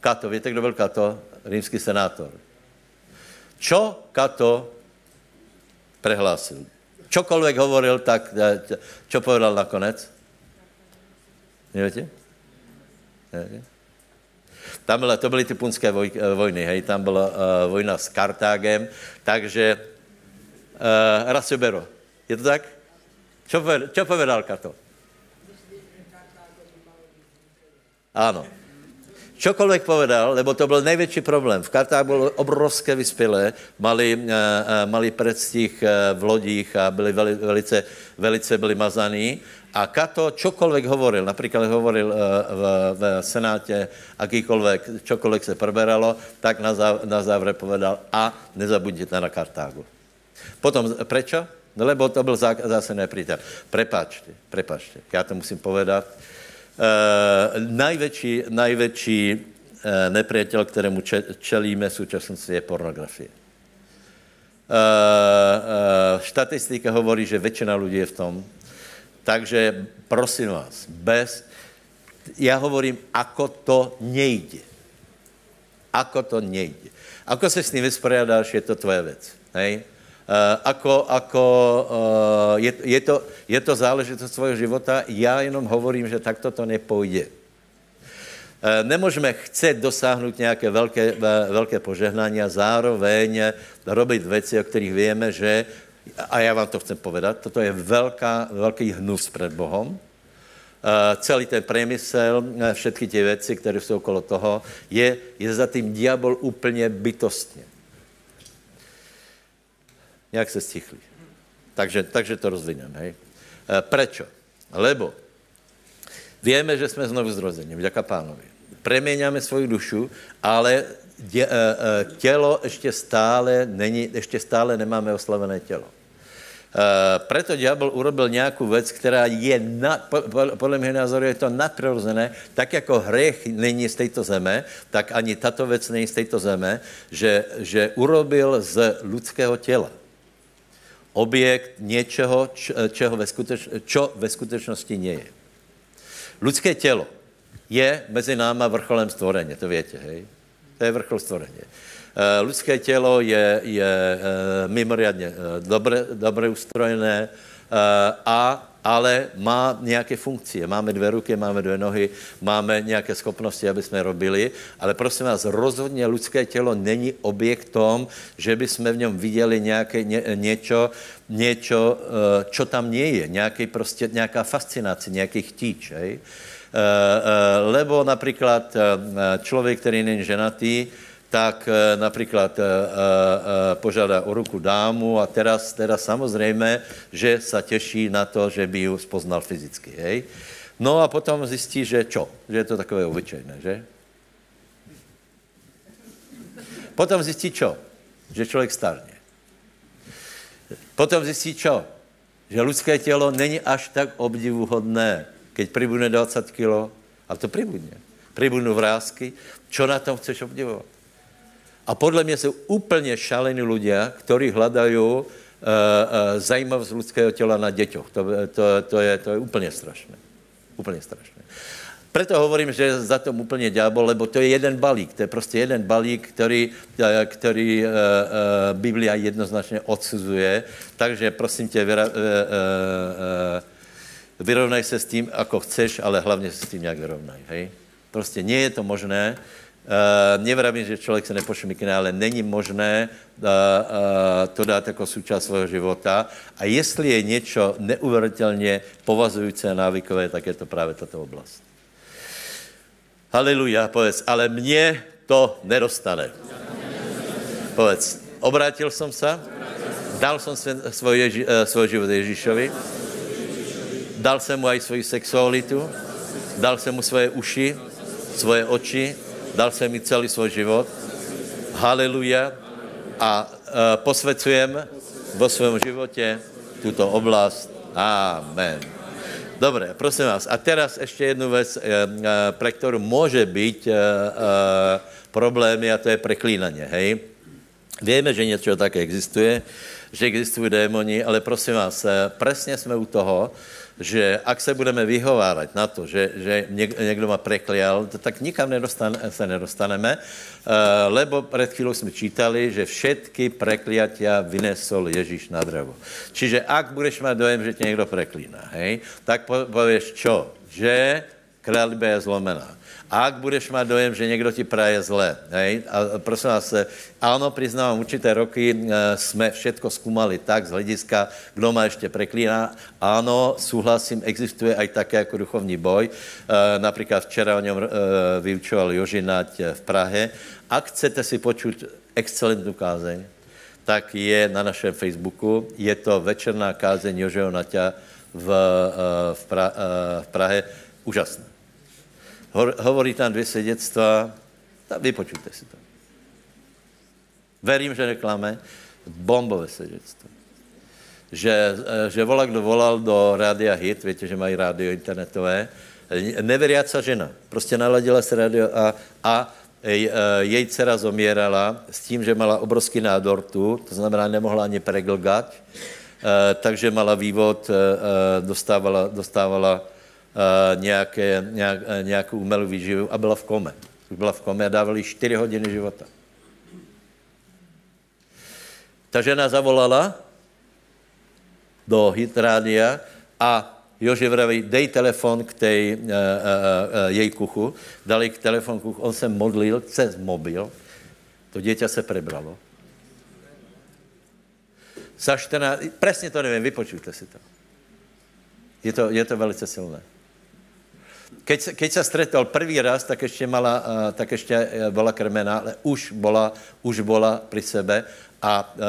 Kato, víte, kdo byl Kato? Římský senátor. Čo Kato prehlásil? Čokoliv hovoril, tak čo povedal nakonec? Nevíte? Nevíte? Tam byla, to byly ty punské voj, vojny, hej, tam byla uh, vojna s Kartágem, takže eh, Rasibero. Je to tak? Čo, povedal Kato? Ano. Čokoliv povedal, lebo to byl největší problém. V Kartágu bylo obrovské vyspělé, mali, uh, mali predstih v lodích a byli veli, velice, velice byli mazaní. A Kato čokoliv hovoril, například hovoril v, v senátě, akýkoliv, čokoliv se proberalo, tak na, záv, na závěr povedal a nezabudněte na Kartágu. Potom, prečo? No lebo to byl zase nepřítel. Prepačte, prepačte, já to musím povedat. Uh, největší, největší uh, nepřítel, kterému čelíme v současnosti, je pornografie. Uh, uh, statistika hovorí, že většina lidí je v tom. Takže prosím vás, bez, já hovorím, ako to nejde. Ako to nejde. Ako se s tím vysporiadáš, je to tvoje věc. Hej? Uh, ako, ako uh, je, je, to, je to záležitost svého života, já jenom hovorím, že takto to nepůjde. Uh, nemůžeme chcet dosáhnout nějaké velké, velké požehnání a zároveň robit věci, o kterých víme, že, a já vám to chcem povedat, toto je velká, velký hnus před Bohem. Uh, celý ten průmysl, všechny ty věci, které jsou okolo toho, je, je za tím diabol úplně bytostně. Jak se stichli. Takže, takže to rozvinem. Hej. E, prečo? Lebo víme, že jsme znovu zrození, vďaka pánovi. Preměňáme svoji dušu, ale dě, e, e, tělo ještě stále, není, ještě stále nemáme oslavené tělo. Uh, preto diabol urobil nějakou věc, která je, na, po, podle mého názoru, je to nadprirozené, tak jako hřech není z této zeme, tak ani tato věc není z této zeme, že, že urobil z lidského těla objekt něčeho, čeho ve skuteč, čo ve skutečnosti nie je. Lidské tělo je mezi náma vrcholem stvoreně, to větě, hej? To je vrchol stvoreně. Uh, lidské tělo je, je uh, mimoriadně uh, dobře, dobře ustrojené a ale má nějaké funkcie. Máme dvě ruky, máme dvě nohy, máme nějaké schopnosti, aby jsme robili, ale prosím vás, rozhodně lidské tělo není objektom, že by jsme v něm viděli nějaké, ně, něco, něco, eh, čo tam nie je, nějaký prostě, nějaká fascinace, nějaký chtíč, hej? Eh, eh, lebo například člověk, který není ženatý, tak například požádá o ruku dámu a teraz, teraz samozřejmě, že se těší na to, že by ji spoznal fyzicky. Hej? No a potom zjistí, že čo? Že je to takové obyčejné, že? Potom zjistí čo? Že člověk starne. Potom zjistí čo? Že lidské tělo není až tak obdivuhodné. Keď pribudne 20 kilo, a to pribudne, pribudnou vrázky, čo na tom chceš obdivovat? A podle mě jsou úplně šalení lidé, kteří hledají uh, uh, zajímavost lidského těla na děťoch. To, to, to, je, to je úplně strašné. Úplně strašné. Proto hovorím, že za tom úplně ďábel, lebo to je jeden balík, to je prostě jeden balík, který, eh, který uh, uh, Biblia jednoznačně odsuzuje. Takže prosím tě, vyra, uh, uh, uh, vyrovnaj se s tím, ako chceš, ale hlavně se s tím nějak vyrovnaj. Hej? Prostě nie je to možné. Uh, nevravím, že člověk se nepošmikne, ale není možné uh, uh, to dát jako součást svého života. A jestli je něco neuvěřitelně povazující a návykové, tak je to právě tato oblast. Haleluja, povedz, ale mě to nedostane. Povedz, obrátil jsem se, dal jsem svůj, Ježi, život Ježíšovi, dal jsem mu aj svoji sexualitu, dal jsem mu svoje uši, svoje oči, dal jsem mi celý svůj život. Haleluja. A uh, posvecujem vo svém životě tuto oblast. Amen. Dobre, prosím vás. A teraz ještě jednu věc, eh, eh, pre kterou může být eh, problémy, a to je preklínanie, hej? Víme, že něco také existuje, že existují démoni, ale prosím vás, přesně jsme u toho, že ak se budeme vyhovárat na to, že, že někdo má preklial, tak nikam nedostan, se nedostaneme, uh, lebo před chvílou jsme čítali, že všetky prekliatia vynesol Ježíš na drevo. Čiže ak budeš mít dojem, že tě někdo preklíná, hej, tak pověš čo? Že králíba je zlomená. A ak budeš mít dojem, že někdo ti praje zle, hej, a prosím vás, ano, přiznávám, určité roky jsme všetko zkumali tak z hlediska, kdo má ještě preklíná. Ano, souhlasím, existuje aj také jako duchovní boj. Například včera o něm vyučoval Jožinať v Prahe. Ak chcete si počuť excelentní kázeň, tak je na našem Facebooku. Je to večerná kázeň Jožeho Naťa v, v, pra, v Prahe. Úžasné hovorí tam dvě svědectva, vypočujte si to. Verím, že reklame, bombové svědectvo. Že, eh, že volá, kdo volal do rádia Hit, víte, že mají rádio internetové, neveriaca žena. Prostě naladila se rádio a, a jej, eh, její dcera zomírala s tím, že mala obrovský nádor tu, to znamená, nemohla ani preglgat, eh, takže mala vývod, dostávala, dostávala nějaké, nějak, uh, nějakou umělou výživu a byla v kome. Byla v kome a dávali 4 hodiny života. Ta žena zavolala do hitrádia a Jože vraví, dej telefon k té uh, uh, uh, její kuchu, dali k telefon kuchu, on se modlil cez mobil, to dítě se prebralo. Za 14, přesně to nevím, vypočujte si to. Je to, je to velice silné keď, keď se stretol první raz, tak ještě, mala, uh, tak ještě eh, byla krmená, ale už byla, už byla pri sebe a uh, uh,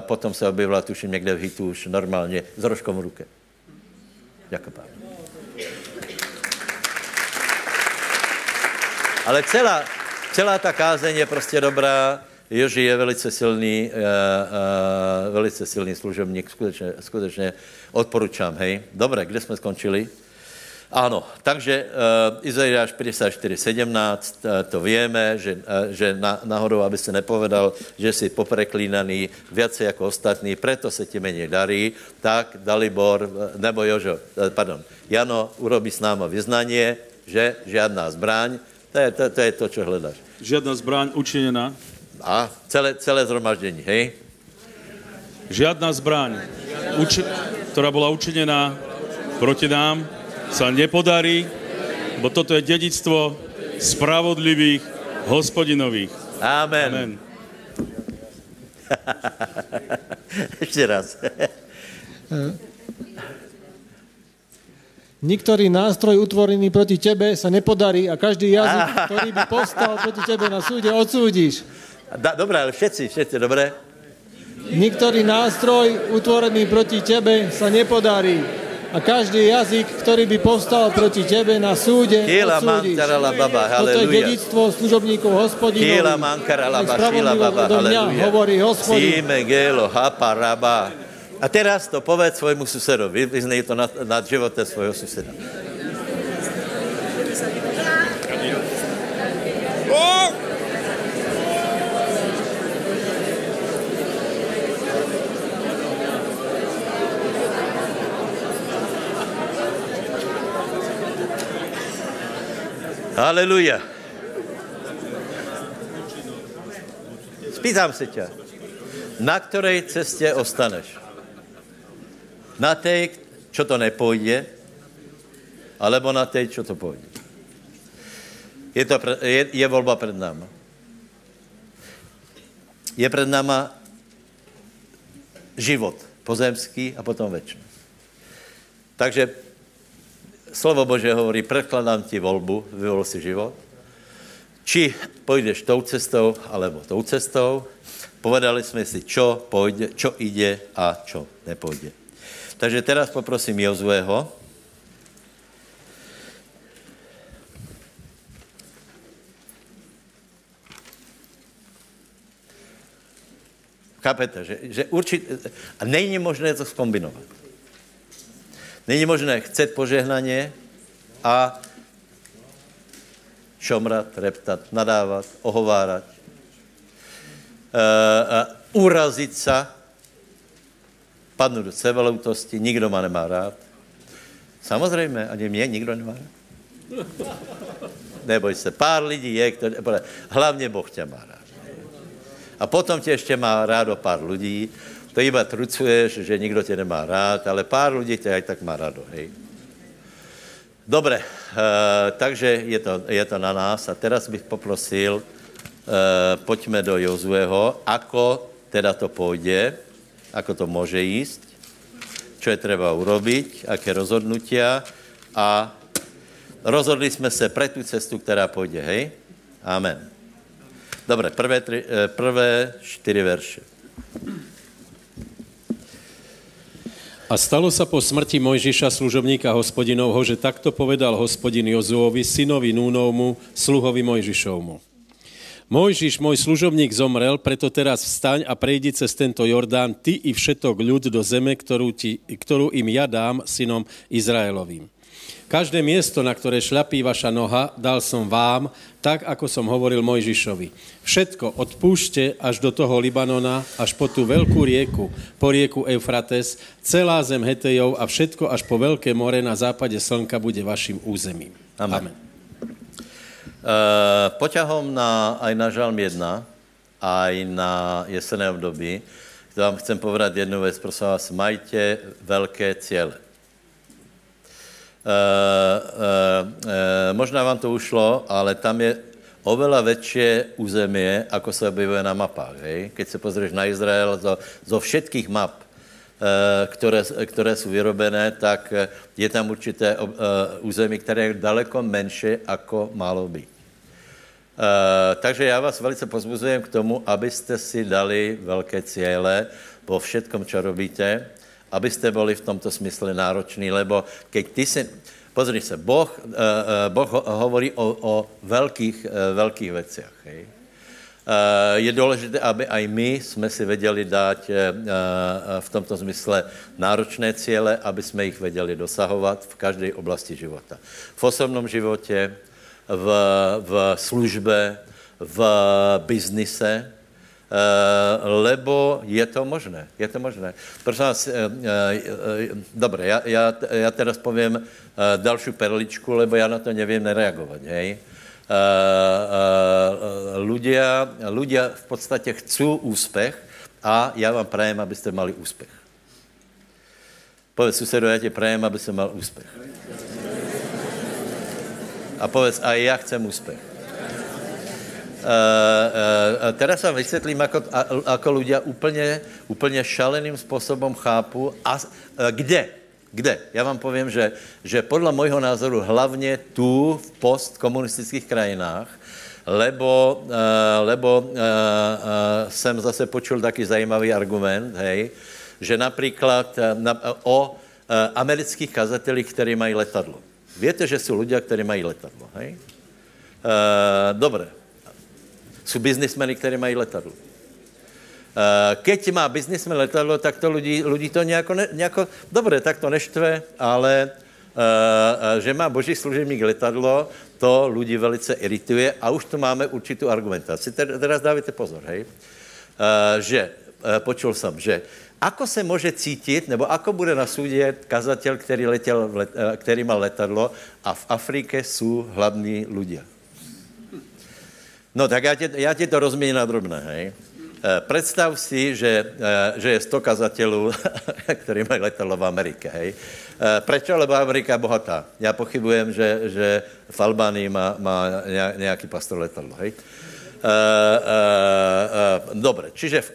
potom se objevila, tuším, někde v hitu už normálně s rožkom v ruce. Jako pán. Ale celá, celá ta kázeň je prostě dobrá. Joži je velice silný, uh, uh, velice silný služebník, skutečně, skutečně odporučám, hej. Dobré, kde jsme skončili? Ano, takže uh, Izajáš 54, 17, uh, to víme, že, uh, že na, náhodou, aby se nepovedal, že jsi popreklínaný více jako ostatní, proto se ti méně darí, tak Dalibor, uh, nebo Jožo, uh, pardon, Jano urobí s náma vyznanie, že žádná zbraň, to je to, to, je to čo hledáš. Žádná zbraň učiněná. A celé, celé zhromaždění, hej? Žádná zbraň, uči, která byla učiněná proti nám sa nepodarí, bo toto je dedictvo spravodlivých hospodinových. Amen. Amen. Ešte raz. Niktorý nástroj utvorený proti tebe sa nepodarí a každý jazyk, ktorý by povstal proti tebe na súde, odsúdiš. Da, dobré, ale všetci, všetci, dobré? Niktorý nástroj utvorený proti tebe sa nepodarí a každý jazyk, ktorý by povstal proti tebe na súde, Kila odsúdiš. Toto je dedictvo služobníkov bašila spravodlivo baba, do mňa haleluja. hovorí hospodin. Síme gelo, hapa, raba. A teraz to povedz svojmu susedovi, vyznej to nad, nad živote svojho suseda. Haleluja. Spýtam se ťa, na ktorej ceste ostaneš? Na tej, čo to nepôjde, alebo na tej, čo to pôjde? Je, to je, je voľba pred náma. Je pred náma život pozemský a potom väčšnosť. Takže slovo Bože hovorí, predkladám ti voľbu, vyvol si život. Či pôjdeš tou cestou, alebo tou cestou. Povedali sme si, čo, pôjde, čo ide a čo nepôjde. Takže teraz poprosím Jozueho. Chápete, že, že určitě, a není možné to skombinovat. Není možné chcet požehnaně a šomrat, reptat, nadávat, ohovárat, uh, uh, urazit se, padnout do sebeloutosti, nikdo má nemá rád. Samozřejmě, ani mě nikdo nemá rád. Neboj se, pár lidí je, který, hlavně Boh tě má rád. A potom tě ještě má rádo pár lidí, to iba trucuješ, že nikdo tě nemá rád, ale pár lidí tě aj tak má rádo, hej. Dobre, uh, takže je to, je to na nás a teraz bych poprosil, uh, pojďme do Jozueho, ako teda to pôjde, ako to môže ísť, čo je treba urobiť, aké rozhodnutia a rozhodli jsme se pre tu cestu, která pôjde, hej? Amen. Dobre, prvé, tri, eh, prvé čtyři verše. A stalo sa po smrti Mojžiša, služobníka hospodinovho, že takto povedal hospodin Jozuovi, synovi Núnovmu, sluhovi Mojžišovmu. Mojžiš, môj služobník, zomrel, preto teraz vstaň a prejdi cez tento Jordán, ty i všetok ľud do zeme, ktorú, ti, ktorú im ja dám synom Izraelovým. Každé miesto, na ktoré šľapí vaša noha, dal som vám, tak ako som hovoril Mojžišovi. Všetko odpúšte až do toho Libanona, až po tú veľkú rieku, po rieku Eufrates, celá zem Hetejov a všetko až po veľké more na západe slnka bude vašim územím. Amen. Amen. Uh, poťahom na, aj na Žalm 1, aj na jesené období, to vám chcem povedať jednu vec, prosím vás, majte veľké ciele. Uh, uh, uh, možná vám to ušlo, ale tam je oveľa väčšie územie, ako sa objevuje na mapách. Hej? Keď se pozrieš na Izrael, zo, zo všetkých map, které, které jsou vyrobené, tak je tam určité území, které je daleko menší, ako málo být. Takže já vás velice pozbuzujem k tomu, abyste si dali velké cíle po všetkom, čo robíte, abyste byli v tomto smysle nároční, lebo keď ty si, pozri se, Boh, uh, boh hovorí o, o velkých, uh, velkých veciach. Hej? Je důležité, aby aj my jsme si věděli dát v tomto smysle náročné cíle, aby jsme jich věděli dosahovat v každé oblasti života. V osobnom životě, v, v službe, v biznise, lebo je to možné. Je to možné. Prosím vás, dobré, já, já, já teraz povím další perličku, lebo já na to nevím nereagovat, hej. Ľudia, ľudia v podstatě chcú úspěch a já vám prajem, abyste mali úspěch. Povedz susedu, já tě prajem, aby jsem mal úspěch. A povedz, a já chcem úspěch. Uh, uh, teraz vám vysvětlím, ako, ako ľudia úplně, úplně šaleným způsobem chápu, a, uh, kde, kde? Já vám povím, že, že podle mojho názoru hlavně tu v postkomunistických krajinách, lebo, uh, lebo uh, uh, jsem zase počul taky zajímavý argument, hej, že například na, o amerických kazatelích, kteří mají letadlo. Víte, že jsou lidé, kteří mají letadlo, hej? Dobré, jsou biznismeny, kteří mají letadlo. Uh, keď má biznismen letadlo, tak to lidi, lidi to nějako, nějako, dobré, tak to neštve, ale uh, že má boží služebník letadlo, to lidi velice irituje a už tu máme určitou argumentaci. Teraz dávajte pozor, hej. Že, počul jsem, že ako se může cítit, nebo ako bude na súdě kazatel, který, letěl, let, který mal letadlo a v Afrike jsou hlavní ľudia. No tak já ti, já ti to rozměním na drobné, hej. Eh, představ si, že, eh, že je 100 kazatelů, který mají letadlo v Americe, hej. Eh, Proč? Lebo Amerika je bohatá. Já pochybujem, že, že v Albánii má, má nějaký pastor letadlo, hej. Uh, uh, uh, dobre, čiže v,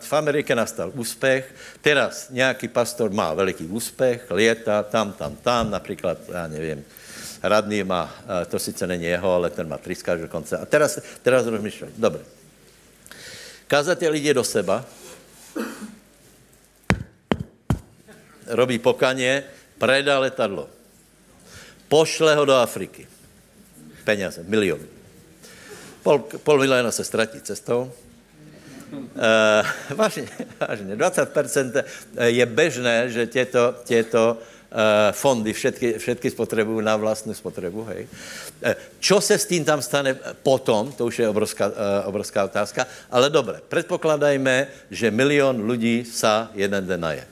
v Amerike nastal úspěch, teraz nějaký pastor má veliký úspěch, lieta tam, tam, tam, například, já nevím, radný má, to sice není jeho, ale ten má triskáč dokonce. A teraz, teraz rozmýšlím, dobře. Kazatel jde do seba, robí pokaně, predá letadlo, pošle ho do Afriky. Peněze, milion. Pol, pol miliona se ztratí cestou. Uh, vážně, vážně, 20% je bežné, že těto, těto fondy všetky, všetky spotřebují na vlastní spotřebu. Hej. Uh, čo se s tím tam stane potom, to už je obrovská, uh, obrovská otázka, ale dobré, předpokladajme, že milion lidí sa jeden den naje.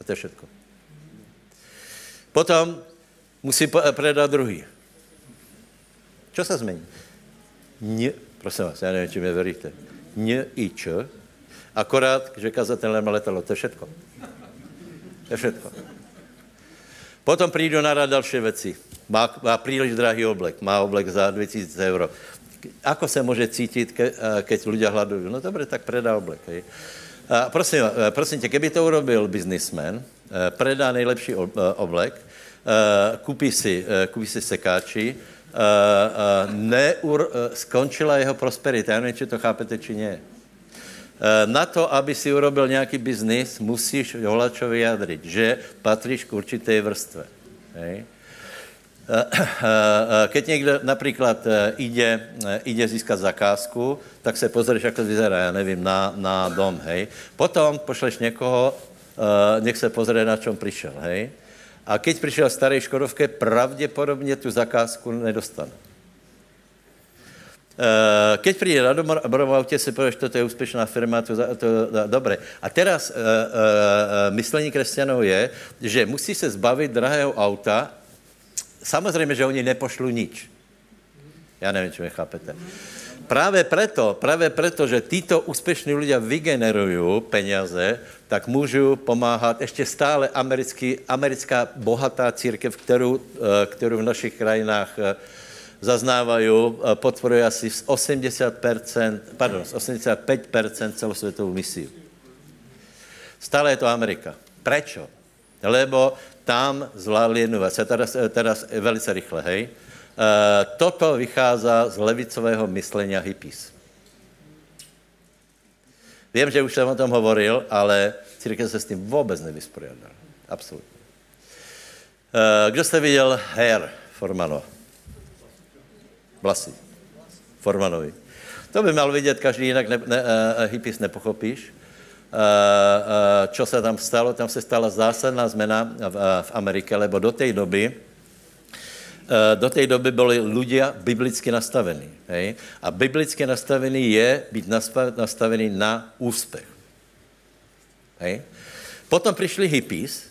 A to je všetko. Potom musí predat druhý. Co se změní? N, prosím vás, já nevím, či mě veríte. N i č, akorát, že kazatel nemá letadlo, to je všetko. To je všetko. Potom přijdu na rad další věci. Má, má příliš drahý oblek, má oblek za 2000 euro. Ako se může cítit, ke, keď lidé hladují? No dobře, tak predá oblek. Hej. A prosím, prosím tě, kdyby to urobil biznismen, predá nejlepší oblek, kupí si, kupí si sekáči, neur, skončila jeho prosperita. Já nevím, či to chápete, či ne. Na to, aby si urobil nějaký biznis, musíš holačo vyjadřit, že patříš k určité vrstve. Hej? Keď někdo například ide, ide získat zakázku, tak se pozrieš, jak to vyzerá, já nevím, na, na dom, hej. Potom pošleš někoho, nech se pozrie, na čem přišel, hej. A keď přišel starý Škodovke, pravděpodobně tu zakázku nedostane. Keď přijde na domovom autě, si pověš, toto je úspěšná firma, to, to, to dobré. A teraz uh, uh, myšlení křesťanů je, že musí se zbavit drahého auta. Samozřejmě, že oni nepošlu nič. Já nevím, či mě chápete. Právě proto, právě proto, že títo úspěšní lidé vygenerují peněze, tak můžu pomáhat ještě stále americký, americká bohatá církev, kterou, kterou v našich krajinách zaznávají, podporuje asi 80%, pardon, 85% celosvětovou misi. Stále je to Amerika. Prečo? Lebo tam zvládli jednu věc. Teraz, teraz velice rychle, hej. Uh, toto vychází z levicového myslenia hippies. Vím, že už jsem o tom hovoril, ale církev se s tím vůbec nevyspořádala. Absolutně. Uh, kdo jste viděl Hair Formanova? Vlasy. Formanovi. To by mal vidět každý, jinak ne, ne, uh, hippies nepochopíš. Uh, uh, čo se tam stalo? Tam se stala zásadná zmena v, v Amerike, lebo do té doby do té doby byli ľudia biblicky nastavení. Hej? A biblicky nastavený je být nastavený na úspěch. Hej? Potom přišli hippies,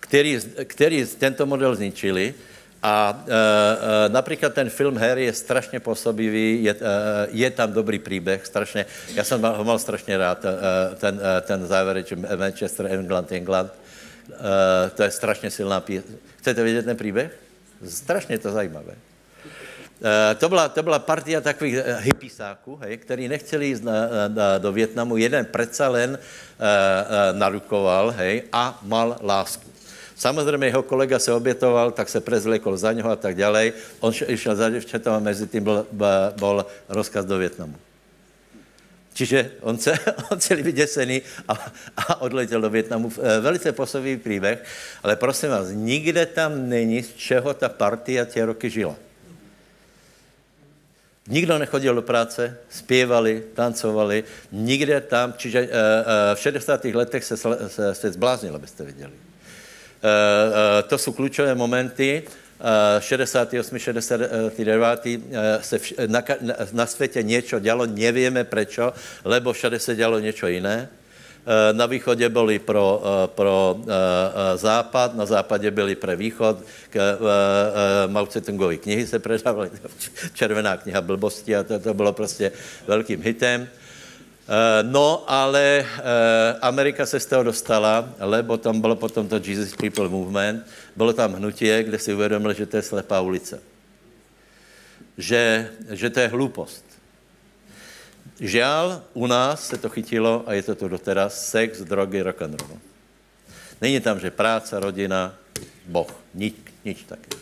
který, který tento model zničili A e, e, například ten film Harry je strašně působivý, je, e, je tam dobrý příběh, strašně, já jsem ho mal strašně rád, e, ten, e, ten závěreč Manchester, England, England, e, to je strašně silná píseň. Chcete vědět ten příběh? Strašně to zajímavé. E, to byla, to byla partia takových e, hypisáků, hej, který nechtěli jít na, na, do Větnamu. Jeden přece len e, e, narukoval hej, a mal lásku. Samozřejmě jeho kolega se obětoval, tak se prezlekol za něho a tak dále. On šel za děvčatem a mezi tím byl, byl rozkaz do Větnamu. Čiže on, se, on celý vyděsený a, a odletěl do Větnamu. E, velice posový příběh, ale prosím vás, nikde tam není, z čeho ta partia tě roky žila. Nikdo nechodil do práce, zpěvali, tancovali, nikde tam, čiže e, e, v 60. letech se, se, se zbláznil, abyste viděli. Eh, eh, to jsou klíčové momenty. 68, 69. se vš- na, na světě něco dělo, nevíme proč, lebo všade se dělo něco jiné. Eh, na východě byli pro, pro západ, na západě byli pro východ. K, Mao Tse-tungovy knihy se predávaly, červená kniha blbosti a to, to bylo prostě velkým hitem. Eh, no, ale eh, Amerika se z toho dostala, lebo tam bylo potom to Jesus People Movement, bylo tam hnutie, kde si uvědomili, že to je slepá ulice. Že, že to je hloupost. Žál, u nás se to chytilo a je to tu doteraz, sex, drogy, rock and roll. Není tam, že práce, rodina, Boh, nič, nič taky.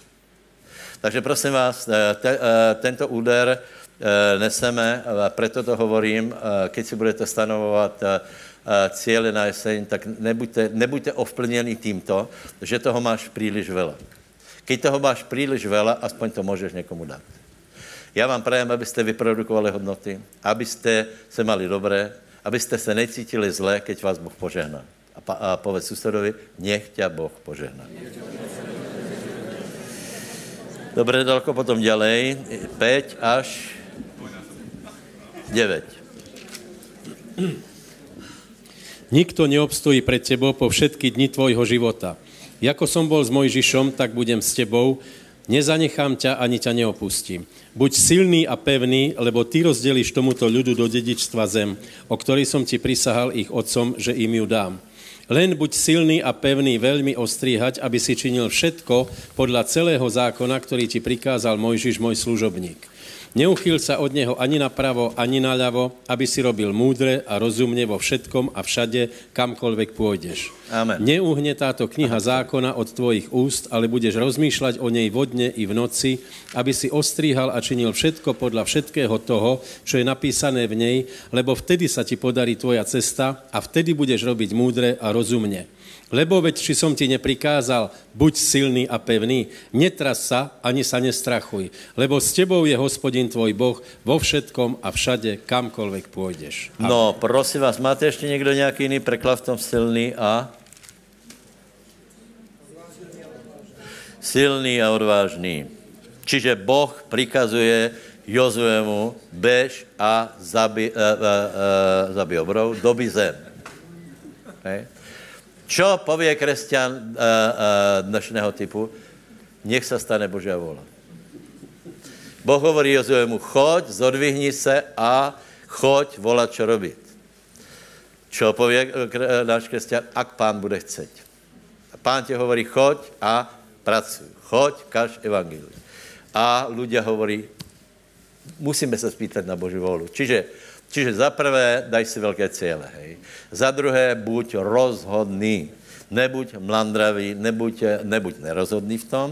Takže prosím vás, eh, te, tento úder neseme, a proto to hovorím, eh, keď si budete stanovovat eh, cíle na jeseň, tak nebuďte, nebuďte ovplněni tímto, že toho máš příliš veľa. Keď toho máš příliš veľa, aspoň to můžeš někomu dát. Já vám prajem, abyste vyprodukovali hodnoty, abyste se mali dobré, abyste se necítili zle, keď vás Boh požehná. A, pa, a povedz susedovi, nech tě Boh požehná. Dobré, daleko potom dělej. 5 až 9. Nikto neobstojí pred tebou po všetky dni tvojho života. Jako som bol s Mojžišom, tak budem s tebou, nezanechám ťa ani ťa neopustím. Buď silný a pevný, lebo ty rozdělíš tomuto ľudu do dedičstva zem, o ktorej som ti prisahal ich otcom, že im ju dám. Len buď silný a pevný veľmi ostríhať, aby si činil všetko podľa celého zákona, ktorý ti prikázal Mojžiš, môj služobník. Neuchyl sa od něho ani napravo, ani naľavo, aby si robil múdre a rozumne vo všetkom a všade, kamkoľvek pôjdeš. Amen. Neuhne táto kniha zákona od tvojich úst, ale budeš rozmýšľať o nej vodne i v noci, aby si ostríhal a činil všetko podľa všetkého toho, čo je napísané v nej, lebo vtedy sa ti podarí tvoja cesta a vtedy budeš robiť múdre a rozumne. Lebo veď, či som ti neprikázal, buď silný a pevný, netras sa, ani sa nestrachuj, lebo s tebou je hospodin tvoj Boh vo všetkom a všade, kamkoľvek pôjdeš. Amen. No, prosím vás, máte ještě někdo nějaký jiný preklad v tom silný a? Silný a odvážný. Čiže Boh prikazuje Jozuemu, bež a zabi, uh, uh, uh, zabi obrov, doby zem. Okay? Čo pově křesťan uh, uh, dnešného typu? Nech se stane Božia vola. Boh hovorí Jozuemu, choď, zodvihni se a choď volat, čo robit. Čo pově náš křesťan? Ak pán bude chceť. A pán tě hovorí, choď a pracuj. Choď, kaž evangelium. A ľudia hovorí, musíme se spýtať na Boží volu. Čiže Čiže za prvé, daj si velké cíle, hej. Za druhé, buď rozhodný. Nebuď mlandravý, nebuď, nebuď nerozhodný v tom,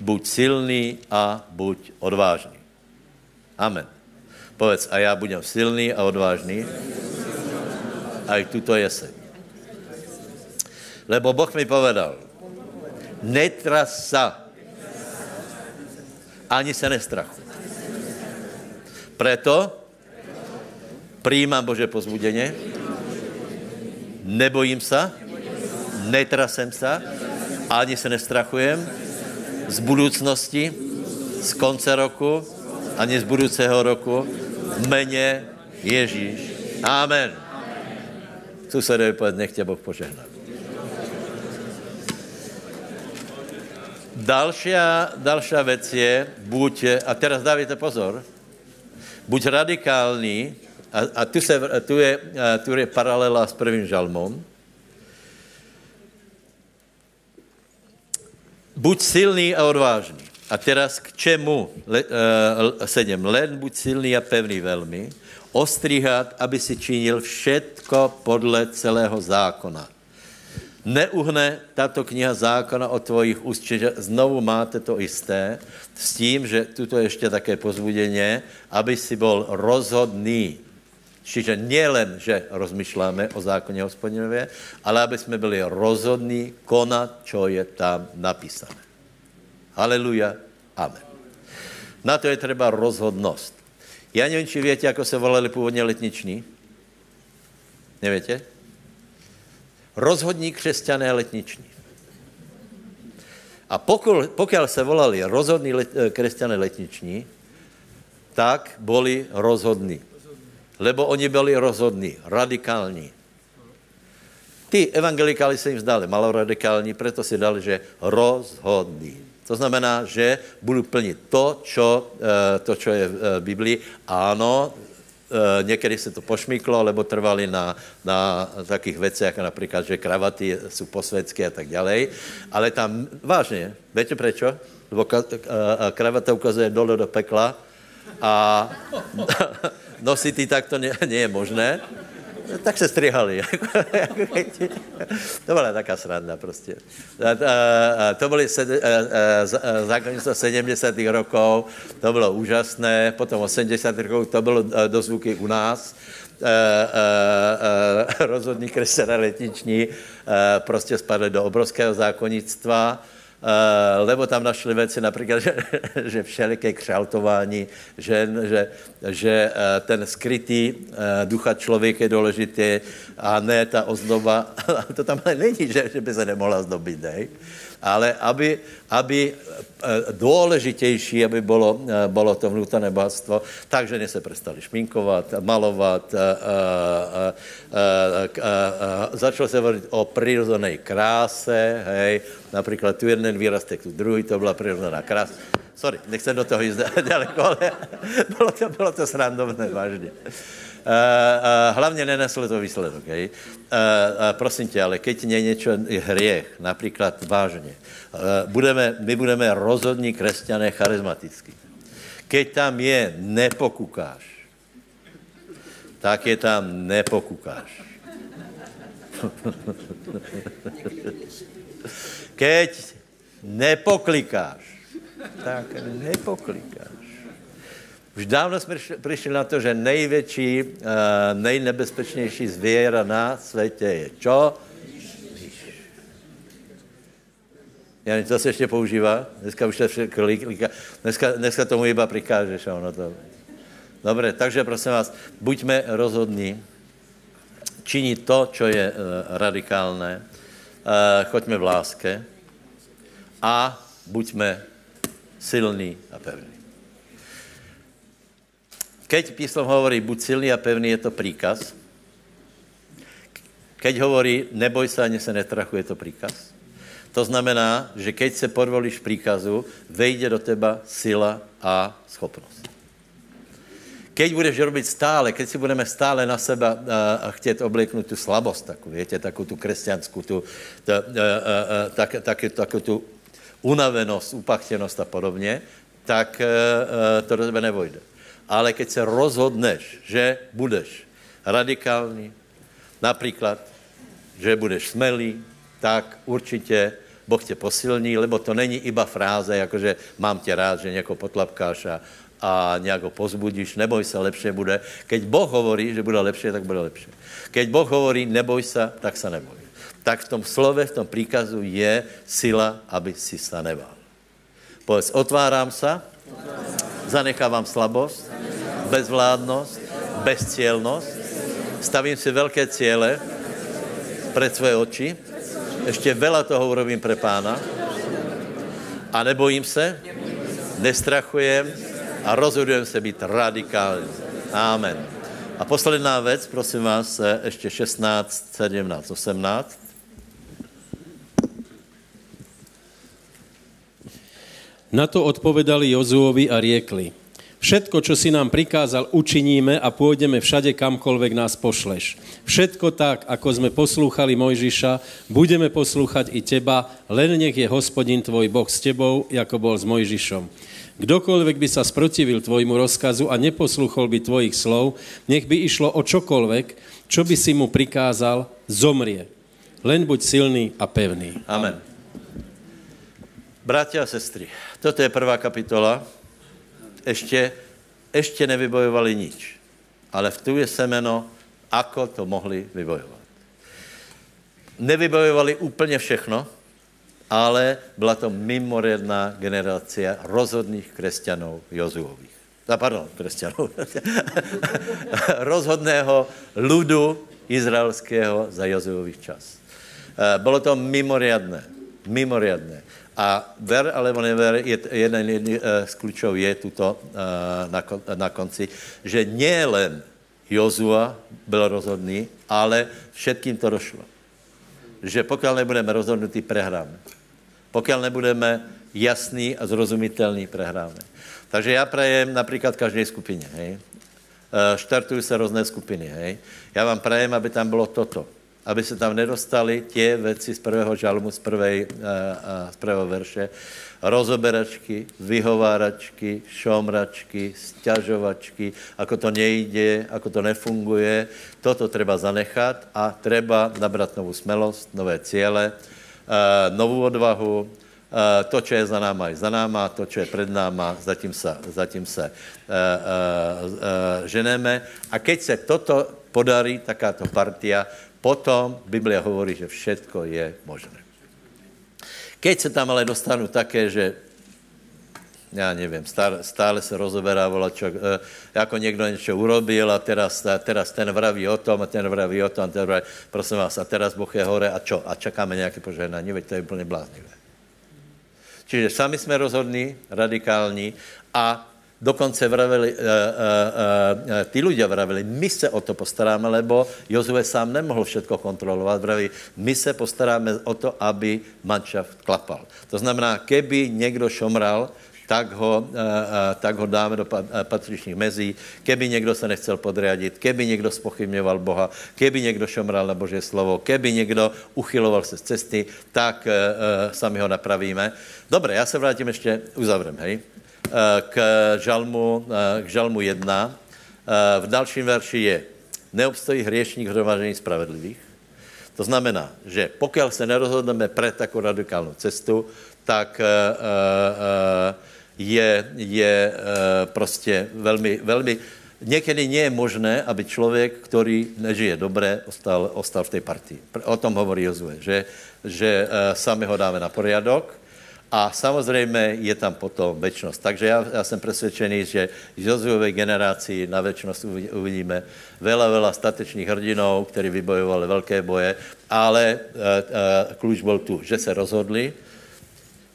buď silný a buď odvážný. Amen. Povedz, a já budem silný a odvážný. A i tuto jeseň. Lebo Boh mi povedal, netras sa, ani se nestrachuj. Preto Přijímám Bože pozbudeně. Nebojím se. Netrasem se. Ani se nestrachujem. Z budoucnosti, z konce roku, ani z budoucího roku. V mene Ježíš. Amen. Susedovi povedz, nech tě Boh požehná. Další věc je, buď, a teraz dávajte pozor, buď radikální, a, a tu, se, tu, je, tu je paralela s prvním žalmom, buď silný a odvážný. A teraz k čemu le, uh, sedem? Len buď silný a pevný velmi, ostříhat, aby si činil všetko podle celého zákona. Neuhne tato kniha zákona o tvojich úst, že znovu máte to isté, s tím, že tuto ještě také pozbuděně, aby si byl rozhodný. Čiže nielen, že rozmýšláme o zákoně hospodinově, ale aby jsme byli rozhodní konat, čo je tam napísané. Haleluja. Amen. Na to je třeba rozhodnost. Já nevím, či větě, jako se volali původně letniční. Nevětě? Rozhodní křesťané letniční. A pokud, pokud se volali rozhodní let, eh, křesťané letniční, tak byli rozhodní. Lebo oni byli rozhodní, radikální. Ty evangelikáli se jim zdali maloradikální, proto si dali, že rozhodní. To znamená, že budu plnit to, čo, eh, to, čo je v eh, Biblii. Ano, eh, někdy se to pošmyklo, lebo trvali na, na takých věcech, jako například, že kravaty jsou posvětské a tak dále. Ale tam, vážně, víte prečo? Lebo kravata ukazuje dole do pekla a nosit ty takto nie, nie je možné tak se strihali. to byla taká sranda prostě. To byly zákonnictvo 70. rokov, to bylo úžasné, potom 80. rokov to bylo do zvuky u nás, rozhodní kresťané letniční prostě spadly do obrovského zákonnictva Uh, lebo tam našli věci například, že, že všeliké křaltování žen, že, že uh, ten skrytý uh, ducha člověka je důležitý a ne ta ozdoba. to tam není, že, že by se nemohla zdobit, ne? Ale aby, aby důležitější, aby bylo, bylo to vnútorné bohatstvo, takže ne se prestali šminkovat, malovat, začalo se hovorit o přirozené kráse, hej, například tu jeden výrastek, tu druhý, to byla přirozená krása. Sorry, nechcem do toho jít daleko, ale bylo to, bylo to srandovné, vážně. Uh, uh, hlavně neneslo to výsledok. Uh, uh, prosím tě, ale keď je něco hriech, například vážně, budeme, my budeme rozhodní křesťané charizmaticky. Keď tam je nepokukáš, tak je tam nepokukáš. Keď nepoklikáš, tak nepoklikáš. Už dávno jsme přišli na to, že největší, uh, nejnebezpečnější zvěra na světě je čo? Já to se ještě používá? Dneska už to všechno Dneska, dneska tomu iba přikážeš a ono to... Dobře, takže prosím vás, buďme rozhodní, činit to, co je uh, radikálné, uh, choďme v láske a buďme silní a pevní. Keď písmo hovorí, buď silný a pevný, je to príkaz. Keď hovorí, neboj se, ani se netrachu, je to príkaz. To znamená, že keď se podvolíš príkazu, vejde do teba sila a schopnost. Keď budeš robiť stále, keď si budeme stále na seba a chtět oblíknout tu slabost, takovou, víte, takovou tu křesťanskou, tu, tu, tak, tak, takovou tu unavenost, upachtěnost a podobně, tak to do tebe nevojde ale keď se rozhodneš, že budeš radikální, například, že budeš smelý, tak určitě Boh tě posilní, lebo to není iba fráze, jakože mám tě rád, že někoho potlapkáš a, a nějak ho pozbudíš, neboj se, lepše bude. Keď Boh hovorí, že bude lepší, tak bude lepší. Keď Boh hovorí, neboj se, tak se neboj. Tak v tom slove, v tom příkazu je sila, aby si se nebál. Povedz, otvárám se, zanechávám slabost, bezvládnost, bezcielnost, stavím si velké cíle před svoje oči, ještě vela toho urobím pre pána a nebojím se, nestrachujem a rozhodujem se být radikální. Amen. A posledná věc, prosím vás, ještě 16, 17, 18. Na to odpovedali Jozuovi a riekli, všetko, čo si nám prikázal, učiníme a pôjdeme všade, kamkoľvek nás pošleš. Všetko tak, ako sme poslúchali Mojžiša, budeme poslúchať i teba, len nech je hospodin tvoj Boh s tebou, ako bol s Mojžišom. Kdokoľvek by sa sprotivil tvojmu rozkazu a neposluchol by tvojich slov, nech by išlo o čokoľvek, čo by si mu prikázal, zomrie. Len buď silný a pevný. Amen. Bratia a sestry, toto je prvá kapitola. Ešte, ešte nevybojovali nič. Ale v tu je semeno, ako to mohli vybojovat. Nevybojovali úplně všechno, ale byla to mimoriadná generácia rozhodných křesťanů Jozuových. A pardon, křesťanů. Rozhodného ludu izraelského za Jozuových čas. Eh, Bylo to mimoriadné. Mimoriadné. A ver alebo never, je, jeden, jeden eh, z klíčů je tuto eh, na, na konci, že nie len Jozua byl rozhodný, ale všetkým to došlo. Že pokud nebudeme rozhodnutí, prehráme. Pokud nebudeme jasný a zrozumitelný, prehráme. Takže já prajem například každé skupině, hej. Eh, Štartují se různé skupiny, hej. Já vám prajem, aby tam bylo toto. Aby se tam nedostali tě věci z prvého žalmu, z, prvej, eh, eh, z prvého verše, rozoberačky, vyhováračky, šomračky, stěžovačky, ako to nejde, ako to nefunguje. Toto treba zanechat a treba nabrat novou smelost, nové cíle, eh, novou odvahu, to, čo je za náma, je za náma, to, čo je před náma, zatím se, zatím se uh, uh, uh, ženeme. A keď se toto podarí, takáto partia, potom Biblia hovorí, že všetko je možné. Keď se tam ale dostanu také, že já nevím, stále, stále se rozoberá volačo, e, jako někdo něco urobil a teraz, a teraz ten vraví o tom a ten vraví o tom, a ten vraví, prosím vás, a teraz Boh je hore a čo? A čekáme nějaké požehnání, veď to je úplně bláznivé. Čiže sami jsme rozhodní, radikální a dokonce vravili, uh, uh, uh, ty ľudia vravili, my se o to postaráme, lebo Jozue sám nemohl všetko kontrolovat, vraví, my se postaráme o to, aby manšaft klapal. To znamená, keby někdo šomral, tak ho, tak ho dáme do pa- patřičných mezí, keby někdo se nechcel podriadit, keby někdo spochybňoval Boha, keby někdo šomral na Boží slovo, keby někdo uchyloval se z cesty, tak sami ho napravíme. Dobré, já se vrátím ještě, uzavrem, hej, k žalmu, uh, k žalmu 1. Uh, v dalším verši je, neobstojí hriešník hromažení spravedlivých, to znamená, že pokud se nerozhodneme pre takovou radikálnu cestu, tak je, je prostě velmi, velmi... Někdy nie je možné, aby člověk, který nežije dobré, ostal, ostal v té partii. O tom hovorí Jozue, že, že sami ho dáme na poriadok, a samozřejmě je tam potom večnost. Takže já, já jsem přesvědčený, že z Jozuové generaci na večnost uvi- uvidíme vela, vela statečných hrdinů, kteří vybojovali velké boje, ale e, e, klíč byl tu, že se rozhodli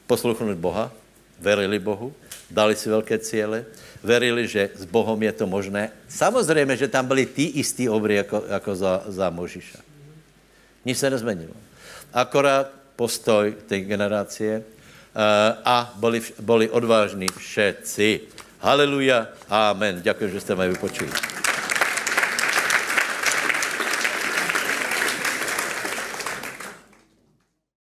poslouchnout Boha, verili Bohu, dali si velké cíle, verili, že s Bohem je to možné. Samozřejmě, že tam byli ty istý obry jako, jako za, za Možiša. Nic se nezměnilo. Akorát postoj té generace a byli, byli odvážní všetci. Haleluja, amen. Děkuji, že jste mě vypočuli.